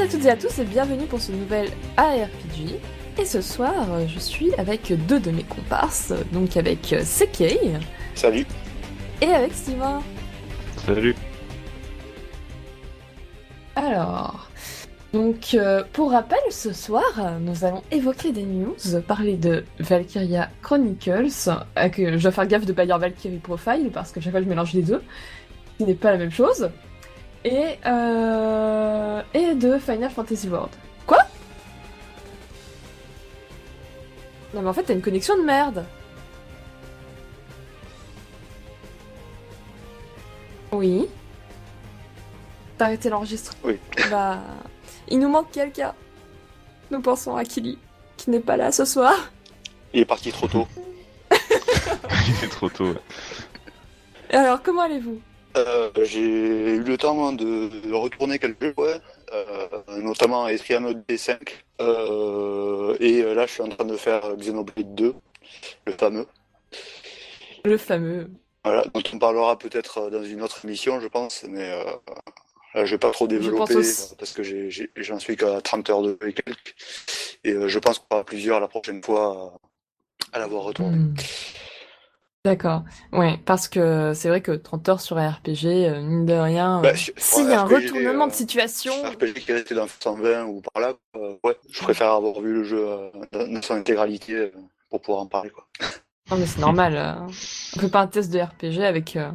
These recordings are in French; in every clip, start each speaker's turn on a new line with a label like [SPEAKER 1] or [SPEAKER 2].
[SPEAKER 1] Bonjour à toutes et à tous et bienvenue pour ce nouvel ARPG. Et ce soir, je suis avec deux de mes comparses, donc avec Sekei.
[SPEAKER 2] Salut.
[SPEAKER 1] Et avec Steven.
[SPEAKER 3] Salut.
[SPEAKER 1] Alors, donc euh, pour rappel, ce soir, nous allons évoquer des news, parler de Valkyria Chronicles, euh, que je dois faire gaffe de pas dire Valkyrie Profile parce que chaque fois je mélange les deux, ce n'est pas la même chose, et, euh, et de Final Fantasy World. Quoi? Non mais en fait t'as une connexion de merde Oui. T'as arrêté l'enregistrement
[SPEAKER 2] Oui.
[SPEAKER 1] Bah, il nous manque quelqu'un. Nous pensons à Kili, qui n'est pas là ce soir.
[SPEAKER 2] Il est parti trop tôt.
[SPEAKER 3] Il est trop tôt. ouais.
[SPEAKER 1] Et alors, comment allez-vous?
[SPEAKER 2] Euh, j'ai eu le temps de, de retourner quelques ouais. Euh, notamment Etriano D5. Euh, et là, je suis en train de faire Xenoblade 2, le fameux.
[SPEAKER 1] Le fameux.
[SPEAKER 2] Voilà, dont on parlera peut-être dans une autre émission, je pense, mais euh, là, je vais pas trop développer
[SPEAKER 1] aussi.
[SPEAKER 2] euh, parce que j'en suis qu'à 30 heures de et quelques. Et euh, je pense qu'on aura plusieurs la prochaine fois à, l'avoir retourné.
[SPEAKER 1] Hmm. D'accord. Ouais, parce que c'est vrai que 30 heures sur un RPG, euh, mine de rien,
[SPEAKER 2] Bah,
[SPEAKER 1] euh,
[SPEAKER 2] sur-
[SPEAKER 1] s'il
[SPEAKER 2] sur
[SPEAKER 1] y a un
[SPEAKER 2] RPG,
[SPEAKER 1] retournement de
[SPEAKER 2] euh,
[SPEAKER 1] situation,
[SPEAKER 2] Un RPG qui est resté dans 120 ou par là, euh, ouais, je préfère avoir vu le jeu euh, dans, dans son intégralité euh, pour pouvoir en parler, quoi.
[SPEAKER 1] non mais c'est normal. euh, On fait pas un test de RPG avec euh,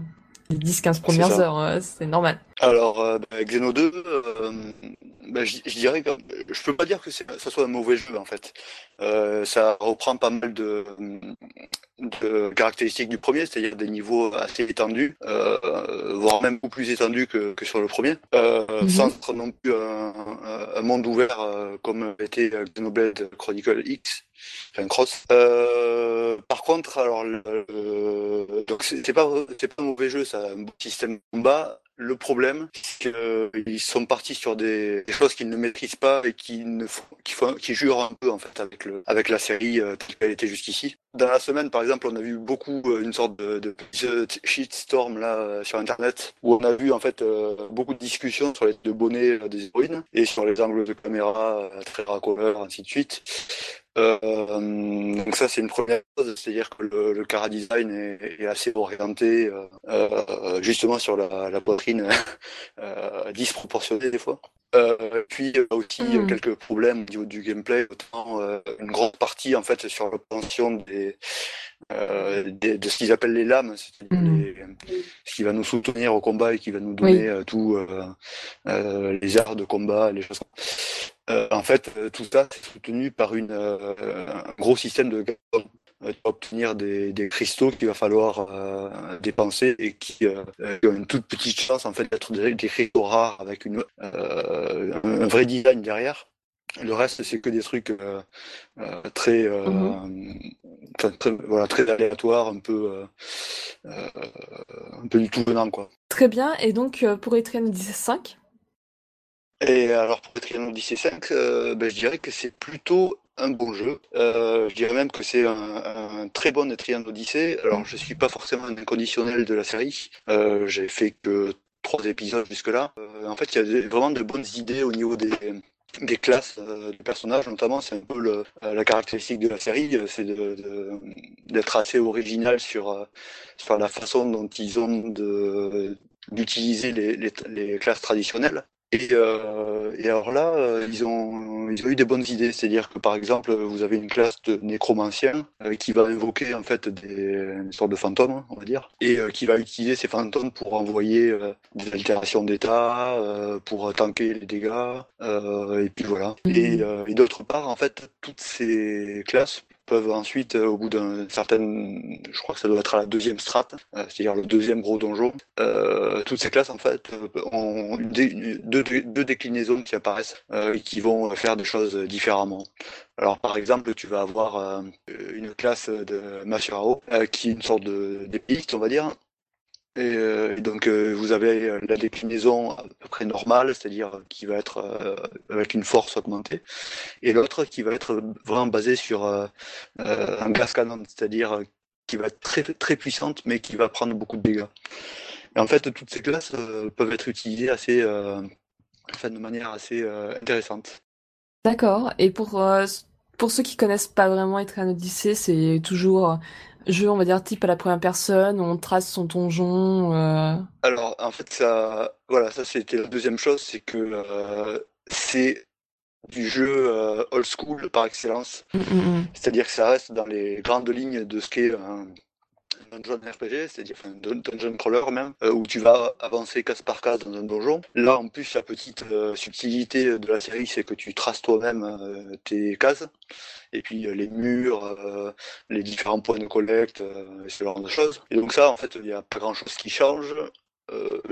[SPEAKER 1] les 10-15 premières heures, euh, c'est normal.
[SPEAKER 2] Alors, euh, bah, Xeno 2, euh, bah, je, dirais que je peux pas dire que ça soit un mauvais jeu, en fait. Euh, ça reprend pas mal de, de caractéristiques du premier, c'est-à-dire des niveaux assez étendus, voire même beaucoup plus étendus que, que sur le premier,
[SPEAKER 1] Mhm.
[SPEAKER 2] sans être non plus un, un- monde ouvert comme était Xenoblade Chronicle X, Euh, par contre, alors, donc c'est pas c'est pas un mauvais jeu, ça un bon système de combat. Le problème, c'est qu'ils sont partis sur des, choses qu'ils ne maîtrisent pas et qui qui jurent un peu en fait avec le, avec la série euh, telle qu'elle était jusqu'ici. Dans la semaine, par exemple, on a vu beaucoup euh, une sorte de, de shitstorm là euh, sur Internet où on a vu en fait euh, beaucoup de discussions sur les deux bonnets euh, des héroïnes et sur les angles de caméra euh, très raccord, ainsi de suite. Euh, donc ça c'est une première chose, c'est-à-dire que le, le cara design est, est assez orienté euh, euh, justement sur la, la poitrine euh, disproportionnée des fois. Euh, puis il y a aussi euh, quelques problèmes niveau du gameplay, euh, une grande partie en fait sur l'obtention des, euh, des- de ce qu'ils appellent les lames, c'est-à-dire
[SPEAKER 1] Mm.
[SPEAKER 2] les- ce qui va nous soutenir au combat et qui va nous donner euh, tout euh, euh, les arts de combat, les choses. Euh, en fait, euh, tout ça c'est soutenu par une, euh, un gros système de gameplay euh, obtenir des, des cristaux qu'il va falloir dépenser et qui, ont une toute petite chance en fait d'être des, des cristaux rares avec une, un, vrai design derrière. Le reste, c'est que des trucs euh, euh, très, euh, voilà, très aléatoires, un peu, un peu du tout venant, quoi.
[SPEAKER 1] Très bien, et donc pour Etrian 5
[SPEAKER 2] Et alors pour Triangle Odyssey 5, euh, ben, je dirais que c'est plutôt un bon jeu. Euh, je dirais même que c'est un, très bon Triangle Odyssey. Alors je suis pas forcément un inconditionnel de la série. Euh, J'ai fait que trois épisodes jusque-là. Euh, en fait, il y a vraiment de bonnes idées au niveau des classes euh, de personnages, notamment, c'est un peu la caractéristique de la série, c'est d'être assez original sur, la façon dont ils ont d'utiliser les classes traditionnelles. Et, euh, et alors là, euh, ils ont, eu des bonnes idées. C'est-à-dire que par exemple, vous avez une classe de nécromancien euh, qui va invoquer en fait des une sorte de fantômes, on va dire, et qui va utiliser ces fantômes pour envoyer des altérations d'état, pour tanker les dégâts, et puis voilà. Et d'autre part, en fait, toutes ces classes peuvent ensuite, euh, au bout d'un certain, je crois que ça doit être à la deuxième strate, euh, c'est-à-dire le deuxième gros donjon, euh, toutes ces classes en fait ont deux, déclinaisons qui apparaissent et qui vont faire des choses différemment. Alors par exemple, tu vas avoir une classe de Masurao qui est une sorte de d'épiste, on va dire. Et, euh, et donc euh, vous avez euh, la déclinaison à peu près normale, c'est-à-dire qui va être avec une force augmentée, et l'autre qui va être vraiment basée sur un gas canon, c'est-à-dire qui va être très très puissante mais qui va prendre beaucoup de dégâts. Et en fait, toutes ces classes peuvent être utilisées assez de manière assez intéressante.
[SPEAKER 1] D'accord. Et pour, pour ceux qui connaissent pas vraiment Etrian Odyssey, c'est toujours jeu, on va dire, type à la première personne, où on trace son donjon. euh,
[SPEAKER 2] Alors, en fait, ça, voilà, ça c'était la deuxième chose, c'est que euh, c'est du jeu euh, old school par excellence.
[SPEAKER 1] mm, mm, mm.
[SPEAKER 2] C'est-à-dire que ça reste dans les grandes lignes de ce qu'est un dungeon RPG, c'est-à-dire enfin, un dun- dungeon crawler même, euh, où tu vas avancer case par case dans un donjon. Là, en plus, la petite euh, subtilité de la série, c'est que tu traces toi-même euh, tes cases, et puis les murs, les différents points de collecte, ce genre de choses. Et donc ça, en fait, il n'y a pas grand-chose qui change.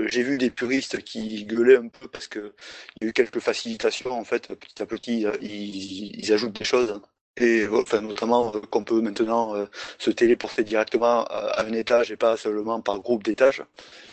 [SPEAKER 2] J'ai vu des puristes qui gueulaient un peu parce que il y a eu quelques facilitations en fait petit à petit ils ajoutent des choses et euh, enfin notamment euh, qu'on peut maintenant euh, se téléporter directement à, à un étage et pas seulement par groupe d'étages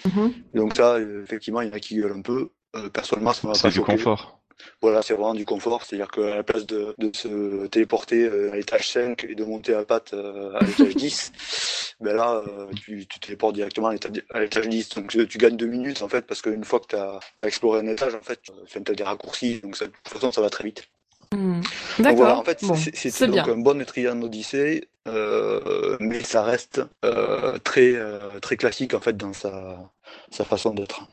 [SPEAKER 1] Mhm.
[SPEAKER 2] donc ça euh, effectivement il y en a qui gueulent un peu Euh, personnellement ça m'a pas
[SPEAKER 3] C'est du
[SPEAKER 2] choqué.
[SPEAKER 3] confort.
[SPEAKER 2] voilà c'est vraiment du confort c'est à dire qu'à la place de, de se téléporter euh, à l'étage 5 et de monter à patte euh, à l'étage 10 ben là euh, tu, tu téléportes directement à l'étage à l'étage 10 donc euh, tu gagnes deux minutes en fait parce qu'une fois que tu as exploré un étage en fait tu as des raccourcis donc ça, de toute façon ça va très vite
[SPEAKER 1] Mm.
[SPEAKER 2] donc
[SPEAKER 1] D'accord.
[SPEAKER 2] voilà, en fait,
[SPEAKER 1] Bon,
[SPEAKER 2] c'est- donc
[SPEAKER 1] bien.
[SPEAKER 2] un bon Etrian Odyssey, euh, mais ça reste euh, très euh, très classique en fait dans sa sa façon d'être.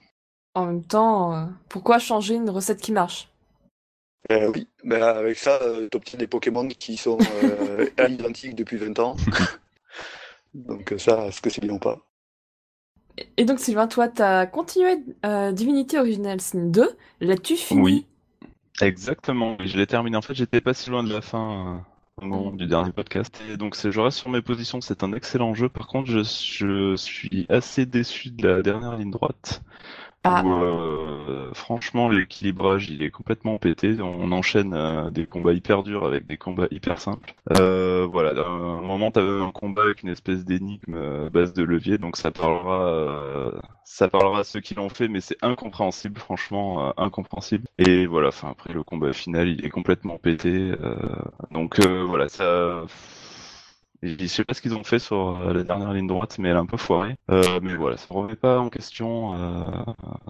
[SPEAKER 1] En même temps, euh, pourquoi changer une recette qui marche?
[SPEAKER 2] Euh, oui, ben avec ça, euh, t'obtiens des Pokémon qui sont euh, à l'identique depuis 20 ans. Donc ça, est-ce que c'est bien ou pas?
[SPEAKER 1] Et donc, Sylvain, toi, t'as continué euh, Divinity Original Sin 2. L'as-tu fini?
[SPEAKER 3] Oui, exactement. Je l'ai terminé. En fait, j'étais pas si loin de la fin euh, au moment du dernier podcast. Et donc, je reste sur mes positions. C'est un excellent jeu. Par contre, je, je suis assez déçu de la dernière ligne droite.
[SPEAKER 1] Ah.
[SPEAKER 3] Euh, franchement, l'équilibrage, il est complètement pété. On enchaîne euh, des combats hyper durs avec des combats hyper simples. Euh, voilà, à un moment, t'avais un combat avec une espèce d'énigme euh, base de levier, donc ça parlera, euh, ça parlera à ceux qui l'ont fait, mais c'est incompréhensible, franchement, incompréhensible. Et voilà, enfin après le combat final, il est complètement pété. donc voilà, ça. Je sais pas ce qu'ils ont fait sur euh, la dernière ligne droite, mais elle est un peu foirée. Euh, mais voilà, ça remet pas en question, euh,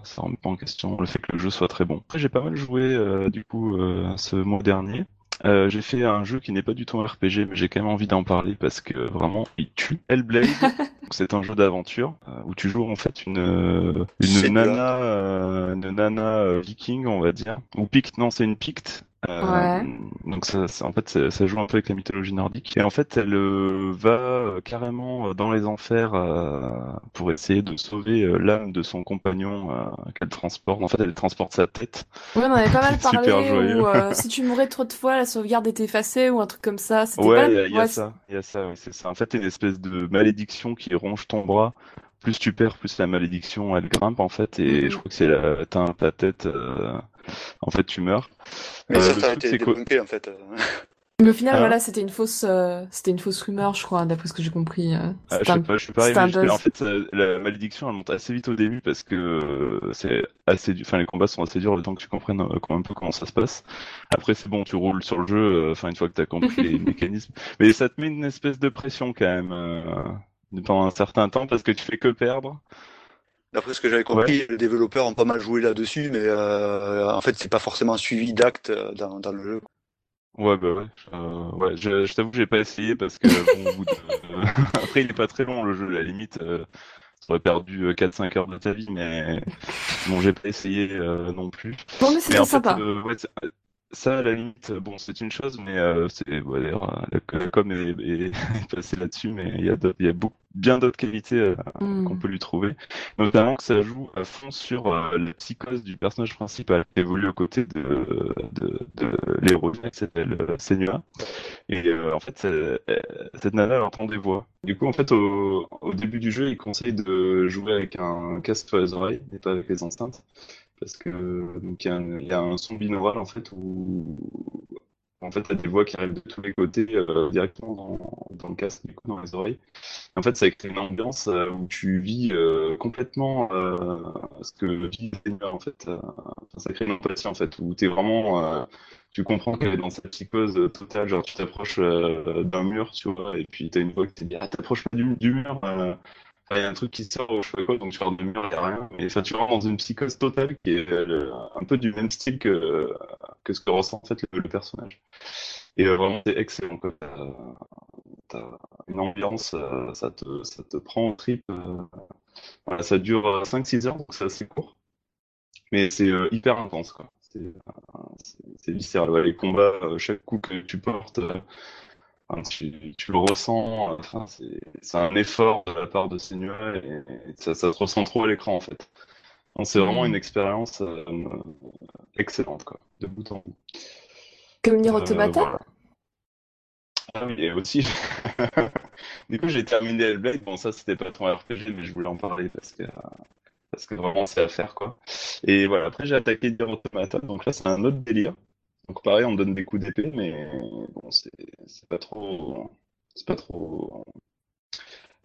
[SPEAKER 3] ça remet pas en question le fait que le jeu soit très bon. Après, j'ai pas mal joué euh, du coup euh, ce mois dernier. Euh, j'ai fait un jeu qui n'est pas du tout un RPG, mais j'ai quand même envie d'en parler parce que vraiment, il tue. Hellblade, Donc, c'est un jeu d'aventure euh, où tu joues en fait une une nana, euh, une nana euh, viking, on va dire, ou picte. Non, c'est une picte. Euh,
[SPEAKER 1] Ouais.
[SPEAKER 3] Donc ça, ça- en fait, ça, ça joue un peu avec la mythologie nordique. Et en fait, elle euh, va euh, carrément dans les enfers euh, pour essayer de sauver l'âme de son compagnon qu'elle transporte. En fait, elle transporte sa tête.
[SPEAKER 1] Oui, on en avait pas mal
[SPEAKER 3] Super
[SPEAKER 1] parlé, euh, si tu mourais trop de fois, la sauvegarde était effacée, ou un truc comme ça.
[SPEAKER 3] Ouais, il y a, y ça, il y a ça, ouais, c'est ça. En fait, t'as une espèce de malédiction qui ronge ton bras. Plus tu perds, plus la malédiction elle grimpe en fait. Et
[SPEAKER 1] Mhm.
[SPEAKER 3] je crois que c'est la, t'as ta tête. euh, En fait, tu meurs.
[SPEAKER 2] Mais
[SPEAKER 3] Euh,
[SPEAKER 2] ça,
[SPEAKER 3] le
[SPEAKER 2] ça a été débunké en fait.
[SPEAKER 1] Mais au final,
[SPEAKER 3] Ah.
[SPEAKER 1] voilà, c'était une fausse, euh, c'était une fausse rumeur, je crois, d'après ce que j'ai compris. euh.
[SPEAKER 3] Ah, je sais
[SPEAKER 1] un-
[SPEAKER 3] pas, je suis jusque-là.
[SPEAKER 1] buzz.
[SPEAKER 3] En fait, la malédiction, elle monte assez vite au début parce que euh, c'est assez dur. Enfin, les combats sont assez durs le temps que tu comprennes euh, un peu comment ça se passe. Après, c'est bon, tu roules sur le jeu. euh, Enfin, une fois que t'as compris les mécanismes, mais ça te met une espèce de pression quand même euh, pendant un certain temps parce que tu fais que perdre.
[SPEAKER 2] D'après ce que j'avais compris, les développeurs ont pas mal joué là-dessus, mais euh, en fait, c'est pas forcément suivi d'actes euh, dans, dans le jeu.
[SPEAKER 3] Ouais, bah ouais. Euh, ouais, je, je t'avoue que j'ai pas essayé parce que bon, au bout de... après, il est pas très long le jeu. À la limite, euh, t'aurais perdu euh, 4-5 heures de ta vie, mais bon, j'ai pas essayé euh, non plus.
[SPEAKER 1] Bon, mais c'était
[SPEAKER 3] fait,
[SPEAKER 1] sympa.
[SPEAKER 3] euh, ouais, ça, à la limite, bon, c'est une chose, mais euh, c'est, d'ailleurs, euh, la, com est, est, est passée là-dessus, mais il y a, il y a beaucoup, bien d'autres qualités euh,
[SPEAKER 1] Hmm.
[SPEAKER 3] qu'on peut lui trouver. Notamment que ça joue à fond sur euh, la psychose du personnage principal, qui évolue aux côtés de, de, de l'héroïne qui s'appelle Senua. Et en fait, ça- cette nana, elle entend des voix. Du coup, en fait, au, au début du jeu, il conseille de jouer avec un casque sur les oreilles et pas avec les enceintes. Parce que donc il y, a un- son binaural en fait où en fait t'as des voix qui arrivent de tous les côtés euh, directement dans, le casque dans les oreilles. En fait, ça crée une ambiance euh, où tu vis euh, complètement ce que vit Seigneur en fait. ça crée une empathie en fait où t'es vraiment tu comprends qu'elle est dans sa psychose totale, genre tu t'approches d'un mur, tu vois, et puis t'as une voix qui te dit ah t'approches pas du, mur, il y a un truc qui sort au cheveux, donc tu de mur, il n'y a rien. Mais enfin, tu rentres dans une psychose totale qui est euh, un peu du même style que, que ce que ressent en fait le, personnage. Et euh, vraiment, c'est excellent. T'as, une ambiance, euh, ça, te, ça te prend en trip. Voilà, ça dure euh, 5-6 heures, donc c'est assez court. Mais c'est hyper intense, quoi. C'est, c'est, c'est viscéral. Les combats, chaque coup que tu portes, enfin, tu, tu le ressens. Enfin, c'est, un effort de la part de Senua et, et ça, ça se ressent trop à l'écran, en fait. Donc, c'est vraiment
[SPEAKER 1] Mm.
[SPEAKER 3] une expérience euh, excellente, quoi, de bout en bout.
[SPEAKER 1] Comme Nier
[SPEAKER 3] Euh,
[SPEAKER 1] Automata
[SPEAKER 3] voilà. Ah oui, et aussi, du coup, j'ai terminé Hellblade. Bon, ça, c'était pas ton RPG, mais je voulais en parler parce que, euh, parce que vraiment, c'est à faire, quoi. Et voilà, après, j'ai attaqué Nier Automata, donc là, c'est un autre délire. Donc, pareil, on me donne des coups d'épée, mais bon, c'est pas trop. C'est pas trop.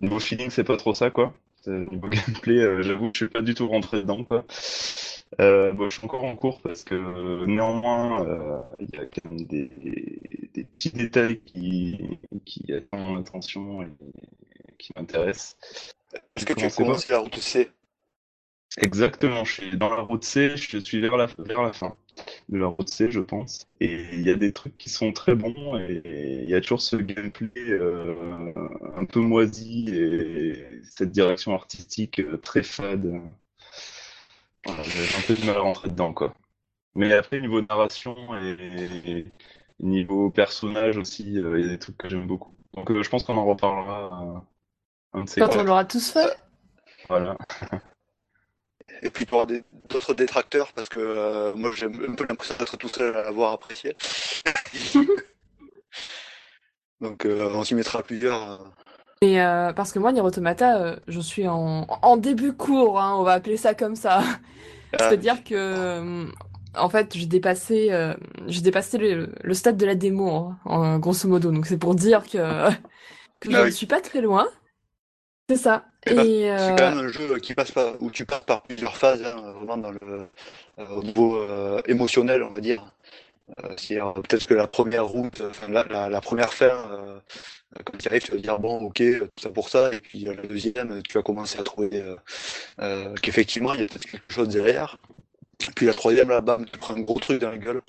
[SPEAKER 3] Niveau feeling, c'est pas trop ça, quoi. Niveau gameplay, euh, j'avoue que je suis pas du tout rentré dedans, quoi. Euh, bon, je suis encore en cours parce que néanmoins, euh, il y a quand même des, des petits détails qui, qui attirent mon attention et qui m'intéressent.
[SPEAKER 2] Est-ce que tu commencé la route C?
[SPEAKER 3] Exactement, je suis dans la route C, je suis vers la, vers la fin de la route C, je pense. Et il y a des trucs qui sont très bons et il y a toujours ce gameplay euh, un peu moisi et cette direction artistique euh, très fade. Voilà, j'ai un peu de mal à rentrer dedans, quoi. Mais après, niveau narration et, et niveau personnage aussi, euh, il y a des trucs que j'aime beaucoup. Donc je pense qu'on en reparlera un de ces
[SPEAKER 1] Quand on l'aura tous fait
[SPEAKER 3] Voilà.
[SPEAKER 2] Et puis des- d'autres détracteurs parce que euh, moi j'ai un peu l'impression d'être tout seul à l'avoir apprécié. Donc euh, on s'y mettra plusieurs.
[SPEAKER 1] Et euh, parce que moi, Nier Automata, euh, je suis en, en début cours, hein, on va appeler ça comme ça.
[SPEAKER 2] Ah,
[SPEAKER 1] C'est-à-dire que, euh, en fait, j'ai dépassé, euh, j'ai dépassé le, le stade de la démo, hein, en- grosso modo. Donc c'est pour dire que, que je
[SPEAKER 2] Ah
[SPEAKER 1] ne
[SPEAKER 2] oui.
[SPEAKER 1] suis pas très loin. C'est ça.
[SPEAKER 2] C'est
[SPEAKER 1] euh,
[SPEAKER 2] quand même un jeu qui passe par, où tu passes par plusieurs phases, hein, vraiment dans le, euh, au niveau euh, émotionnel, on va dire. Euh, c'est-à-dire peut-être que la première route, enfin la, la, la première fin, euh, quand tu arrives, tu vas dire bon, ok, tout ça pour ça, et puis euh, la deuxième, tu vas commencer à trouver euh, euh, qu'effectivement il y a peut-être quelque chose derrière. Puis la troisième, là, bam, tu prends un gros truc dans la gueule.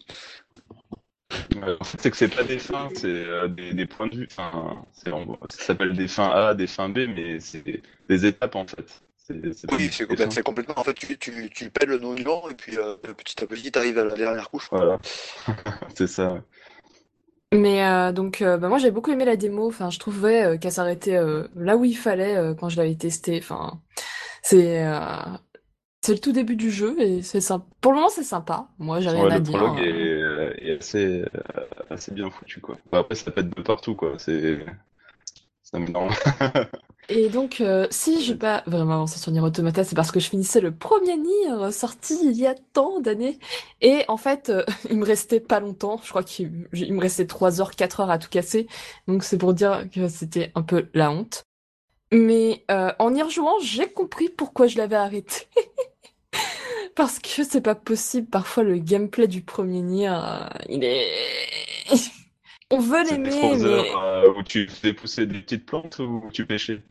[SPEAKER 3] Euh, en fait, c'est que c'est pas des fins, c'est euh, des, des points de vue. Enfin, ça s'appelle des fins A, des fins B, mais c'est des, des étapes en fait.
[SPEAKER 2] Oui, c'est complètement. En fait, tu, tu, tu pèles le oignon, et puis euh, petit à petit, tu arrives à la dernière couche.
[SPEAKER 3] Voilà, c'est ça.
[SPEAKER 1] Mais euh, donc, euh, bah, moi j'ai beaucoup aimé la démo. Enfin, je trouvais euh, qu'elle s'arrêtait euh, là où il fallait euh, quand je l'avais testé. Enfin, c'est euh, c'est le tout début du jeu et c'est sympa. Pour le moment, c'est sympa. Moi, j'ai rien
[SPEAKER 3] Ouais,
[SPEAKER 1] à
[SPEAKER 3] le
[SPEAKER 1] dire.
[SPEAKER 3] prologue est, est assez, assez bien foutu, quoi. Bon, après, ça pète de partout, quoi. C'est, ça me.
[SPEAKER 1] Et donc, euh, si j'ai pas vraiment avancé sur Nier Automata, c'est parce que je finissais le premier Nier sorti il y a tant d'années. Et en fait, euh, il me restait pas longtemps. Je crois qu'il il me restait 3 heures, 4 heures à tout casser. Donc c'est pour dire que c'était un peu la honte. Mais euh, en y rejouant, j'ai compris pourquoi je l'avais arrêté. Parce que c'est pas possible. Parfois, le gameplay du premier Nier, euh, il est... On veut l'aimer, mais...
[SPEAKER 3] heures euh, où tu faisais pousser des petites plantes ou tu pêchais?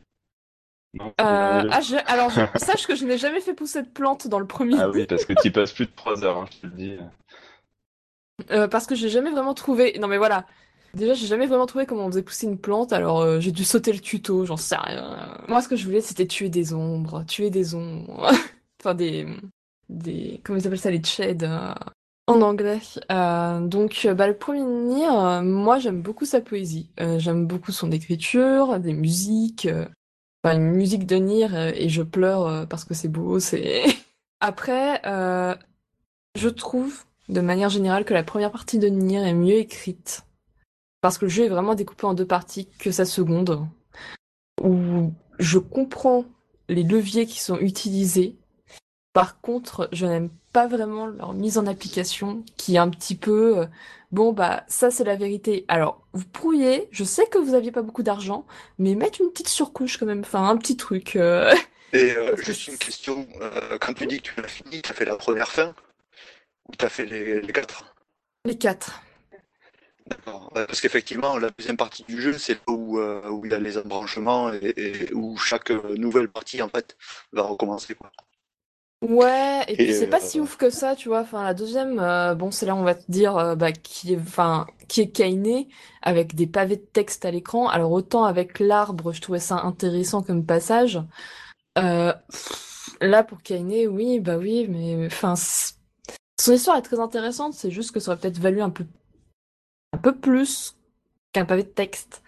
[SPEAKER 3] Non?
[SPEAKER 1] Euh, ah, je- alors, je- sache que je n'ai jamais fait pousser de plante dans le premier
[SPEAKER 3] Ah oui, parce que tu passes plus de 3 heures, hein, je te le dis.
[SPEAKER 1] Euh, parce que j'ai jamais vraiment trouvé. Non mais voilà. Déjà, j'ai jamais vraiment trouvé comment on faisait pousser une plante, alors euh, j'ai dû sauter le tuto, j'en sais rien. Moi, ce que je voulais, c'était tuer des ombres, tuer des ombres. enfin, des. Des. Comment ils appellent ça, les shades euh, en anglais. Euh, donc, euh, bah, le premier euh, moi, j'aime beaucoup sa poésie. J'aime beaucoup son écriture, des musiques. Enfin, une musique de euh, et je pleure parce que c'est beau, c'est. Après, je trouve de manière générale que la première partie de Nier est mieux écrite. Parce que le jeu est vraiment découpé en deux parties que sa seconde. Où je comprends les leviers qui sont utilisés. Par contre, je n'aime pas vraiment leur mise en application qui est un petit peu euh, bon bah ça c'est la vérité. Alors, vous pourriez, je sais que vous aviez pas beaucoup d'argent, mais mettre une petite surcouche quand même, enfin un petit truc. euh,
[SPEAKER 2] Et euh,
[SPEAKER 1] Parce que
[SPEAKER 2] juste une question, euh, quand tu dis que tu l'as fini, tu as fait la première fin ou tu as fait les, les quatre?
[SPEAKER 1] Les quatre.
[SPEAKER 2] D'accord. Ouais, parce qu'effectivement, la deuxième partie du jeu, c'est là où, euh, où il y a les embranchements et, et où chaque euh, nouvelle partie, en fait, va recommencer. Quoi.
[SPEAKER 1] Ouais, et puis c'est pas
[SPEAKER 2] euh,
[SPEAKER 1] si ouf que ça, tu vois. Enfin, la deuxième, euh, bon, c'est là on va te dire euh, bah, qui est, enfin, qui est Kainé avec des pavés de texte à l'écran. Alors autant avec l'arbre, je trouvais ça intéressant comme passage. Euh, pff, là pour Kainé, oui, bah oui, mais enfin, son histoire est très intéressante. C'est juste que ça aurait peut-être valu un peu, un peu plus qu'un pavé de texte.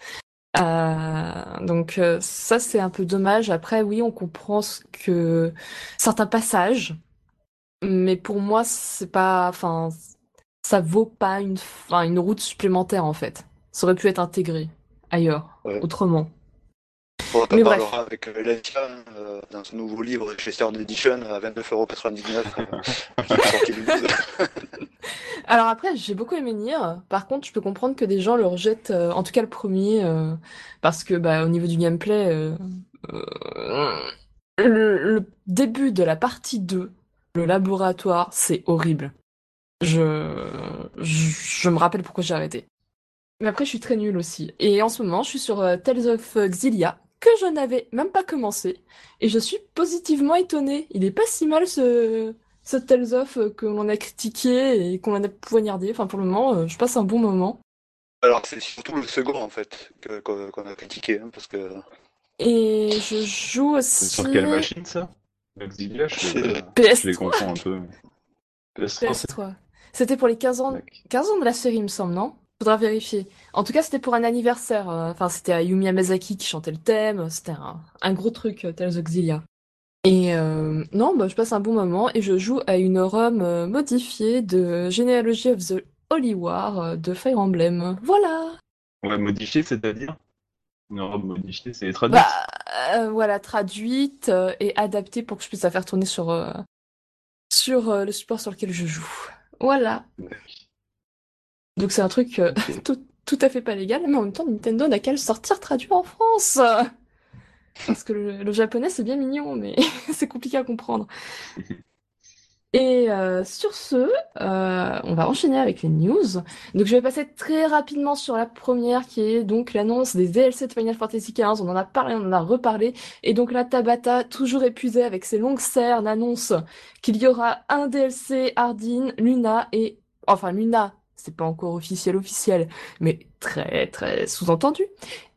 [SPEAKER 1] Euh, donc euh, ça c'est un peu dommage. Après oui, on comprend ce que certains passages, mais pour moi c'est pas, enfin ça vaut pas une, enfin une route supplémentaire en fait. Ça aurait pu être intégré ailleurs,
[SPEAKER 2] Ouais.
[SPEAKER 1] autrement.
[SPEAKER 2] On en parlera avec euh, Lancia euh, dans son nouveau livre chez Stern Edition à 29,99€. euh, qui est sorti le 12.
[SPEAKER 1] Alors après j'ai beaucoup aimé Nier. Par contre je peux comprendre que des gens le rejettent, euh, en tout cas le premier, euh, parce que bah au niveau du gameplay, euh, euh, le, le début de la partie 2, le laboratoire, c'est horrible. Je, je, je me rappelle pourquoi j'ai arrêté. Mais après, je suis très nulle aussi. Et en ce moment, je suis sur euh, Tales of Xillia, que je n'avais même pas commencé. Et je suis positivement étonnée. Il est pas si mal ce, ce Tales of euh, que l'on a critiqué et qu'on a poignardé. Enfin, pour le moment, euh, je passe un bon moment.
[SPEAKER 2] Alors c'est surtout le second en fait que- qu'on qu'on a critiqué hein, parce que
[SPEAKER 1] Et je joue aussi
[SPEAKER 3] sur quelle machine ça? Je, les-
[SPEAKER 1] PS3.
[SPEAKER 3] je les confonds un peu. PS3, c'est-
[SPEAKER 1] PS3. C'était pour les 15 ans, 15 ans de la série, il me semble, non? Faudra vérifier. En tout cas, c'était pour un anniversaire. euh, Enfin, c'était Ayumi Yamazaki qui chantait le thème. C'était un, un gros truc, euh, Tales of Xillia. Et euh, non, bah, je passe un bon moment et je joue à une ROM modifiée de Genealogy of the Holy War de Fire Emblem. Voilà.
[SPEAKER 3] On va modifier, c'est-à-dire? Une robe modifiée, c'est traduit.
[SPEAKER 1] Bah, euh, voilà, traduite et adaptée pour que je puisse la faire tourner sur, euh, sur le support sur lequel je joue. Voilà. Donc c'est un truc euh, tout, tout à fait pas légal, mais en même temps Nintendo n'a qu'à le sortir traduit en France. Parce que le, le japonais c'est bien mignon, mais c'est compliqué à comprendre. Et euh, sur ce, euh, on va enchaîner avec les news. Donc je vais passer très rapidement sur la première qui est donc l'annonce des DLC de Final Fantasy XV. On en a parlé, on en a reparlé. Et donc la Tabata, toujours épuisée avec ses longues serres, annonce qu'il y aura un DLC Ardyn, Luna et... Enfin Luna, c'est pas encore officiel officiel, mais très très sous-entendu.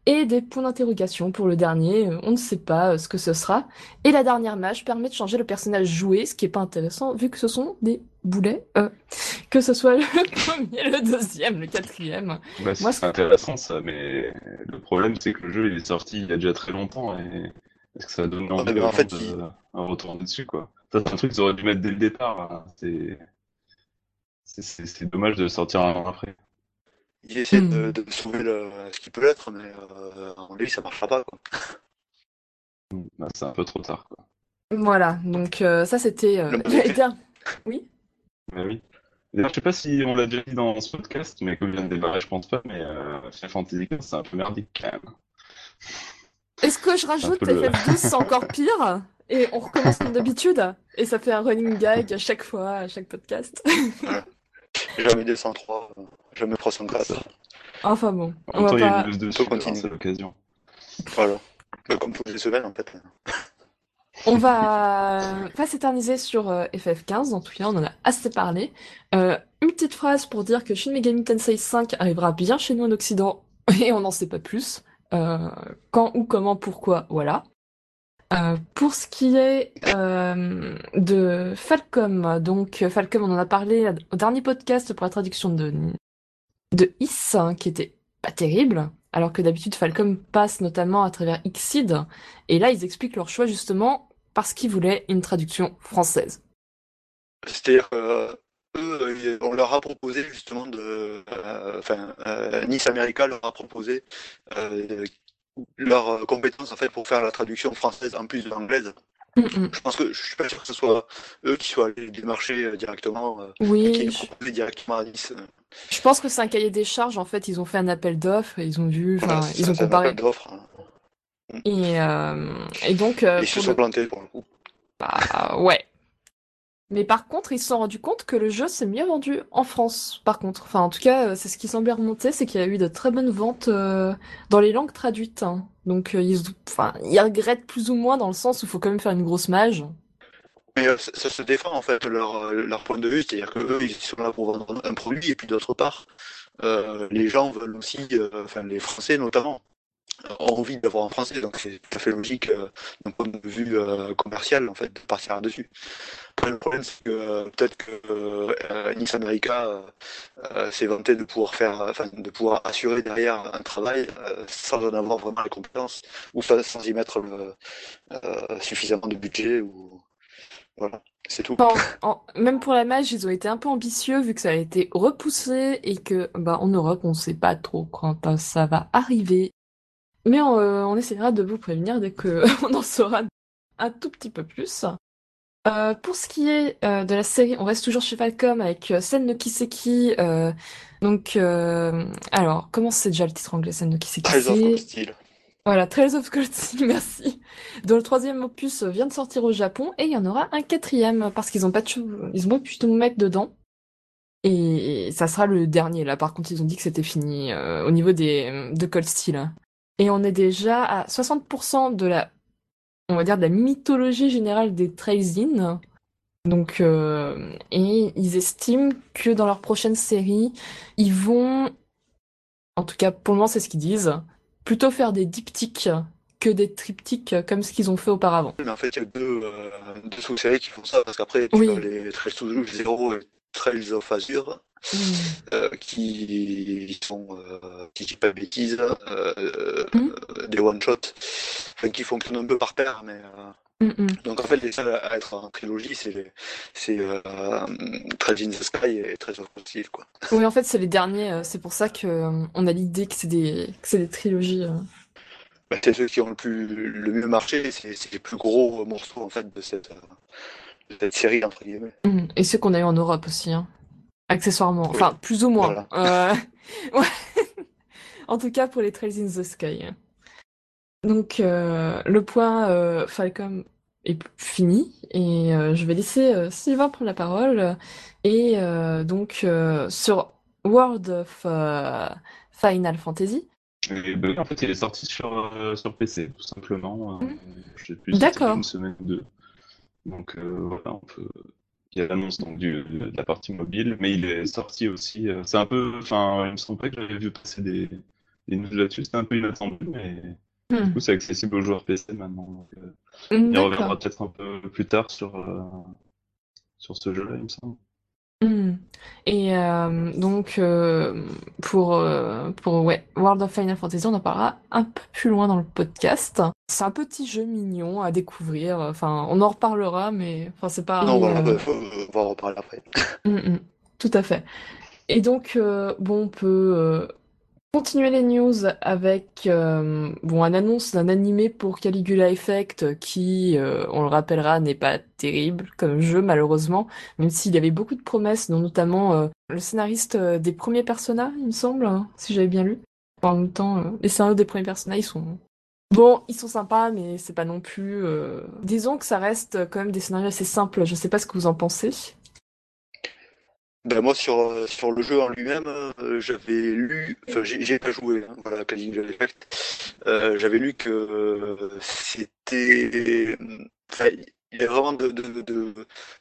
[SPEAKER 1] Et des points d'interrogation pour le dernier, euh, on ne sait pas euh, ce que ce sera. Et la dernière mage permet de changer le personnage joué, ce qui est pas intéressant vu que ce sont des boulets. euh, que ce soit le premier, le deuxième, le quatrième.
[SPEAKER 3] Bah,
[SPEAKER 1] Moi,
[SPEAKER 3] c'est intéressant ça, mais le problème c'est que le jeu il est sorti il y a déjà très longtemps et est-ce que ça donne envie
[SPEAKER 2] en fait,
[SPEAKER 3] de
[SPEAKER 2] il-
[SPEAKER 3] à retourner dessus quoi? Ça c'est un truc qu'ils auraient dû mettre dès le départ. hein. C'est c'est- dommage de sortir un an après.
[SPEAKER 2] il essaie
[SPEAKER 1] Hmm.
[SPEAKER 2] de, de sauver le, ce qui peut l'être, mais euh, en lui ça marchera pas. Quoi.
[SPEAKER 3] Bah, c'est un peu trop tard quoi.
[SPEAKER 1] Voilà, donc euh, ça c'était... euh, Oui?
[SPEAKER 3] Bah oui. D'ailleurs, je sais pas si on l'a déjà dit dans ce podcast, mais comme je viens de démarrer, je pense pas, mais euh, Final Fantasy XV, c'est un peu merdique quand même.
[SPEAKER 1] Est-ce que je rajoute
[SPEAKER 3] peu le-
[SPEAKER 1] FF12 c'est encore pire? Et on recommence comme d'habitude? Et ça fait un running gag à chaque fois, à chaque podcast.
[SPEAKER 2] Jamais 203, euh, jamais 304.
[SPEAKER 1] Enfin bon,
[SPEAKER 3] En
[SPEAKER 1] on
[SPEAKER 3] même temps,
[SPEAKER 1] va
[SPEAKER 3] il y a une c'est l'occasion.
[SPEAKER 2] Voilà. Comme toutes les semaines en fait.
[SPEAKER 1] On va pas s'éterniser sur euh, FF15, en tout cas on en a assez parlé. Euh, une petite phrase pour dire que Shin Megami Tensei 5 arrivera bien chez nous en Occident et on n'en sait pas plus. Euh, quand, où, comment, pourquoi, voilà. Euh, pour ce qui est euh, de Falcom, donc Falcom on en a parlé au dernier podcast pour la traduction de, de Is, hein, qui était pas terrible, alors que d'habitude Falcom passe notamment à travers Xseed, et là ils expliquent leur choix justement parce qu'ils voulaient une traduction française.
[SPEAKER 2] C'est-à-dire euh, euh, on leur a proposé justement de. euh, Enfin, euh, Nice America leur a proposé euh, leurs compétences en fait pour faire la traduction française en plus de l'anglaise.
[SPEAKER 1] Mm, mm.
[SPEAKER 2] Je pense que je suis pas sûr que ce soit eux qui soient allés démarcher euh, directement, euh, qui
[SPEAKER 1] Oui,
[SPEAKER 2] aient
[SPEAKER 1] je,
[SPEAKER 2] directement à Nice. euh.
[SPEAKER 1] je pense que c'est un cahier des charges, en fait ils ont fait un appel d'offres, ils ont vu,
[SPEAKER 2] Voilà,
[SPEAKER 1] ils
[SPEAKER 2] ça,
[SPEAKER 1] ont
[SPEAKER 2] c'est un
[SPEAKER 1] comparé.
[SPEAKER 2] appel d'offres. hein.
[SPEAKER 1] Et, euh, et donc, euh,
[SPEAKER 2] ils se sont
[SPEAKER 1] le...
[SPEAKER 2] plantés pour le coup.
[SPEAKER 1] Bah, ouais. Mais par contre, ils se sont rendus compte que le jeu s'est mieux vendu en France, par contre. Enfin, en tout cas, euh, c'est ce qui semblait remonter, c'est qu'il y a eu de très bonnes ventes euh, dans les langues traduites. hein. Donc, euh, ils, ils regrettent plus ou moins dans le sens où il faut quand même faire une grosse mage.
[SPEAKER 2] Mais ça, se défend en fait leur, leur point de vue, c'est-à-dire que eux ils sont là pour vendre un produit et puis d'autre part, les gens veulent aussi, enfin les Français notamment, ont envie d'avoir en français, donc c'est tout à fait logique euh, d'un point de vue euh, commercial en fait de partir là-dessus. Après, le problème c'est que euh, peut-être que euh, Nice America s'est vanté de pouvoir faire, enfin de pouvoir assurer derrière un travail sans en avoir vraiment les compétences ou sans, y mettre suffisamment de budget ou voilà, c'est tout.
[SPEAKER 1] Même pour la mage, ils ont été un peu ambitieux vu que ça a été repoussé et que, bah, en Europe, on sait pas trop quand ça va arriver. Mais on, euh, on essaiera de vous prévenir dès que on en saura un tout petit peu plus. Euh, pour ce qui est euh, de la série, on reste toujours chez Falcom avec euh, Sen no Kiseki. donc, alors, comment c'est déjà le titre anglais, Sen no Kiseki? C'est-
[SPEAKER 2] comme style.
[SPEAKER 1] Voilà, Trails of Cold Steel, merci. Dont le troisième opus vient de sortir au Japon et il y en aura un quatrième parce qu'ils ont pas pu, ils ont pas pu tout mettre dedans. Et ça sera le dernier là. Par contre, ils ont dit que c'était fini au niveau des de Cold Steel. Et on est déjà à 60% de la, on va dire de la mythologie générale des Trails In. Donc, euh, et ils estiment que dans leur prochaine série, ils vont, en tout cas pour le moment c'est ce qu'ils disent, plutôt faire des diptyques que des triptyques comme ce qu'ils ont fait auparavant.
[SPEAKER 2] Mais en fait, il y a deux, euh, deux sous-séries qui font ça, parce qu'après, tu
[SPEAKER 1] Oui.
[SPEAKER 2] as les Trails to Zero et Trails of Azure, euh, qui sont, euh, je dis pas bêtises, euh, euh,
[SPEAKER 1] Mm.
[SPEAKER 2] des one-shots, enfin, qui fonctionnent un peu par paire, mais... euh,
[SPEAKER 1] Mm, mm.
[SPEAKER 2] donc en fait, les seuls à être en trilogie, c'est les- c'est in the Sky et of Steel, quoi.
[SPEAKER 1] Oui, en fait, c'est les derniers. C'est pour ça que on a l'idée que c'est des, que c'est des trilogies.
[SPEAKER 2] Bah, c'est ceux qui ont le plus le mieux marché, c'est c'est les plus gros morceaux, en fait, de cette, de cette série, entre guillemets.
[SPEAKER 1] Et ceux qu'on a eu en Europe aussi, hein. Accessoirement.
[SPEAKER 2] Oui.
[SPEAKER 1] Enfin, plus ou moins.
[SPEAKER 2] Voilà.
[SPEAKER 1] Euh, ouais. En tout cas, pour les Trails in the Sky. Donc, euh, le point euh, Falcom est fini. Et euh, je vais laisser euh, Sylvain prendre la parole. Et euh, donc, euh, sur World of euh, Final Fantasy.
[SPEAKER 3] Et, bah, en fait, il est sorti sur, euh, sur PC, tout simplement. euh,
[SPEAKER 1] Mm.
[SPEAKER 3] je sais plus si
[SPEAKER 1] D'accord.
[SPEAKER 3] c'était une semaine ou deux. Donc euh, voilà, on peut. Il y a l'annonce donc du, de la partie mobile, mais il est sorti aussi. euh, c'est un peu. Enfin, il me semble pas que j'avais vu passer des, des news là-dessus. C'était un peu inattendu, mais du
[SPEAKER 1] Hmm.
[SPEAKER 3] coup, c'est accessible aux joueurs PC maintenant. Donc, euh, il
[SPEAKER 1] D'accord.
[SPEAKER 3] reviendra peut-être un peu plus tard sur, euh, sur ce jeu-là, il me semble.
[SPEAKER 1] Hmm. Et euh, donc euh, pour euh, pour ouais, World of Final Fantasy, on en parlera un peu plus loin dans le podcast. C'est un petit jeu mignon à découvrir. Enfin, on en reparlera, mais enfin c'est pas.
[SPEAKER 2] non, voilà, faut- on va en reparler après.
[SPEAKER 1] hmm, hmm. Tout à fait. Et donc bon, on peut continuer les news avec euh, bon une annonce d'un animé pour Caligula Effect qui, euh, on le rappellera, n'est pas terrible comme jeu malheureusement, même s'il y avait beaucoup de promesses, dont notamment euh, le scénariste euh, des premiers Persona, il me semble, hein, si j'avais bien lu. En même temps, euh, les scénarios des premiers Persona, ils sont bon, ils sont sympas, mais c'est pas non plus. euh, Disons que ça reste quand même des scénarios assez simples. Je sais pas ce que vous en pensez.
[SPEAKER 2] Ben moi sur, euh, sur le jeu en lui-même, euh, j'avais lu, enfin j'ai j'ai pas joué, hein, voilà, euh, j'avais lu que euh, c'était, il y a vraiment de, de, de,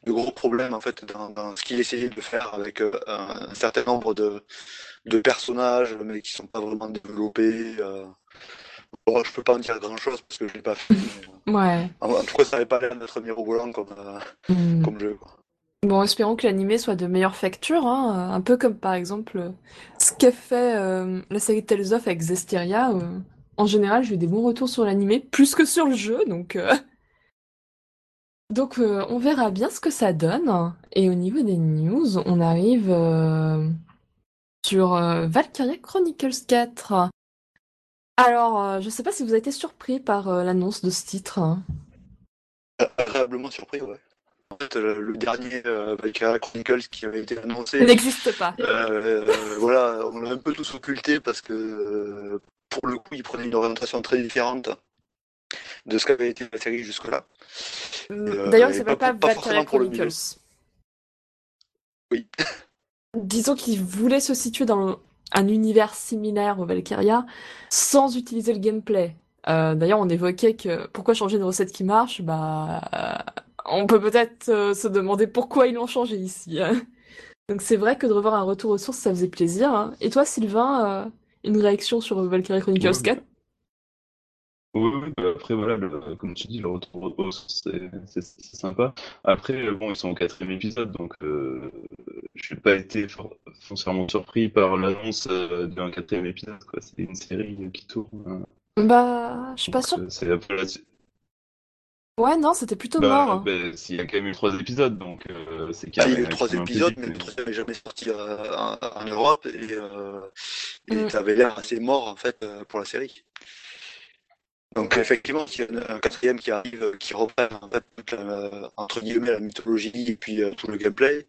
[SPEAKER 2] de gros problèmes en fait dans, dans ce qu'il essayait de faire avec euh, un, un certain nombre de, de personnages, mais qui sont pas vraiment développés. Euh... Bon, je peux pas en dire grand-chose parce que je l'ai pas fait. mais,
[SPEAKER 1] Ouais.
[SPEAKER 2] en, en tout cas, ça n'avait pas l'air d'être mirobolant comme, euh,
[SPEAKER 1] Hmm.
[SPEAKER 2] comme jeu. Quoi.
[SPEAKER 1] Bon, espérons que l'animé soit de meilleure facture, hein, un peu comme par exemple euh, ce qu'a fait euh, la série Tales of avec Zestiria. euh. En général, j'ai eu des bons retours sur l'animé, plus que sur le jeu, donc euh, donc on verra bien ce que ça donne. Et au niveau des news, on arrive sur Valkyria Chronicles 4. Alors, je sais pas si vous avez été surpris par l'annonce de ce titre. hein.
[SPEAKER 2] Agréablement surpris, ouais. Fait, le, dernier euh, Valkyria Chronicles qui avait été annoncé,
[SPEAKER 1] Il n'existe pas.
[SPEAKER 2] euh, euh, voilà, on l'a un peu tous occulté parce que euh, pour le coup, il prenait une orientation très différente de ce qu'avait été la série jusque-là. Euh,
[SPEAKER 1] D'ailleurs, il s'appelle
[SPEAKER 2] pas
[SPEAKER 1] pas Valkyria Chronicles.
[SPEAKER 2] Oui.
[SPEAKER 1] Disons qu'ils voulaient se situer dans un univers similaire au Valkyria sans utiliser le gameplay. Euh, D'ailleurs, on évoquait que pourquoi changer une recette qui marche? Bah, euh, on peut peut-être euh, se demander pourquoi ils l'ont changé ici. hein. Donc c'est vrai que de revoir un retour aux sources, ça faisait plaisir. hein. Et toi, Sylvain, euh, une réaction sur Valkyria Chronicles
[SPEAKER 3] Ouais,
[SPEAKER 1] 4
[SPEAKER 3] Oui, oui, bah après, voilà, le- comme tu dis, le retour au c'est c'est- sympa. Après, euh, bon, ils sont au quatrième épisode, donc euh, je n'ai pas été foncièrement surpris par l'annonce euh, d'un quatrième épisode. C'est une série qui tourne. hein.
[SPEAKER 1] Bah, je suis pas
[SPEAKER 3] euh, c'est un peu.
[SPEAKER 1] Ouais, non, c'était plutôt
[SPEAKER 3] Bah,
[SPEAKER 1] mort.
[SPEAKER 3] bah, s'il y a quand même eu trois épisodes, donc euh, c'est qu'il
[SPEAKER 2] Ah,
[SPEAKER 3] y
[SPEAKER 2] il y a eu trois épisodes, mais le troisième n'est jamais sorti euh, en, en Europe et, euh, et
[SPEAKER 1] Mm.
[SPEAKER 2] ça avait l'air assez mort en fait euh, pour la série. Donc effectivement, s'il y a un, un quatrième qui arrive, qui reprend en fait toute la, entre guillemets la mythologie et puis euh, tout le gameplay,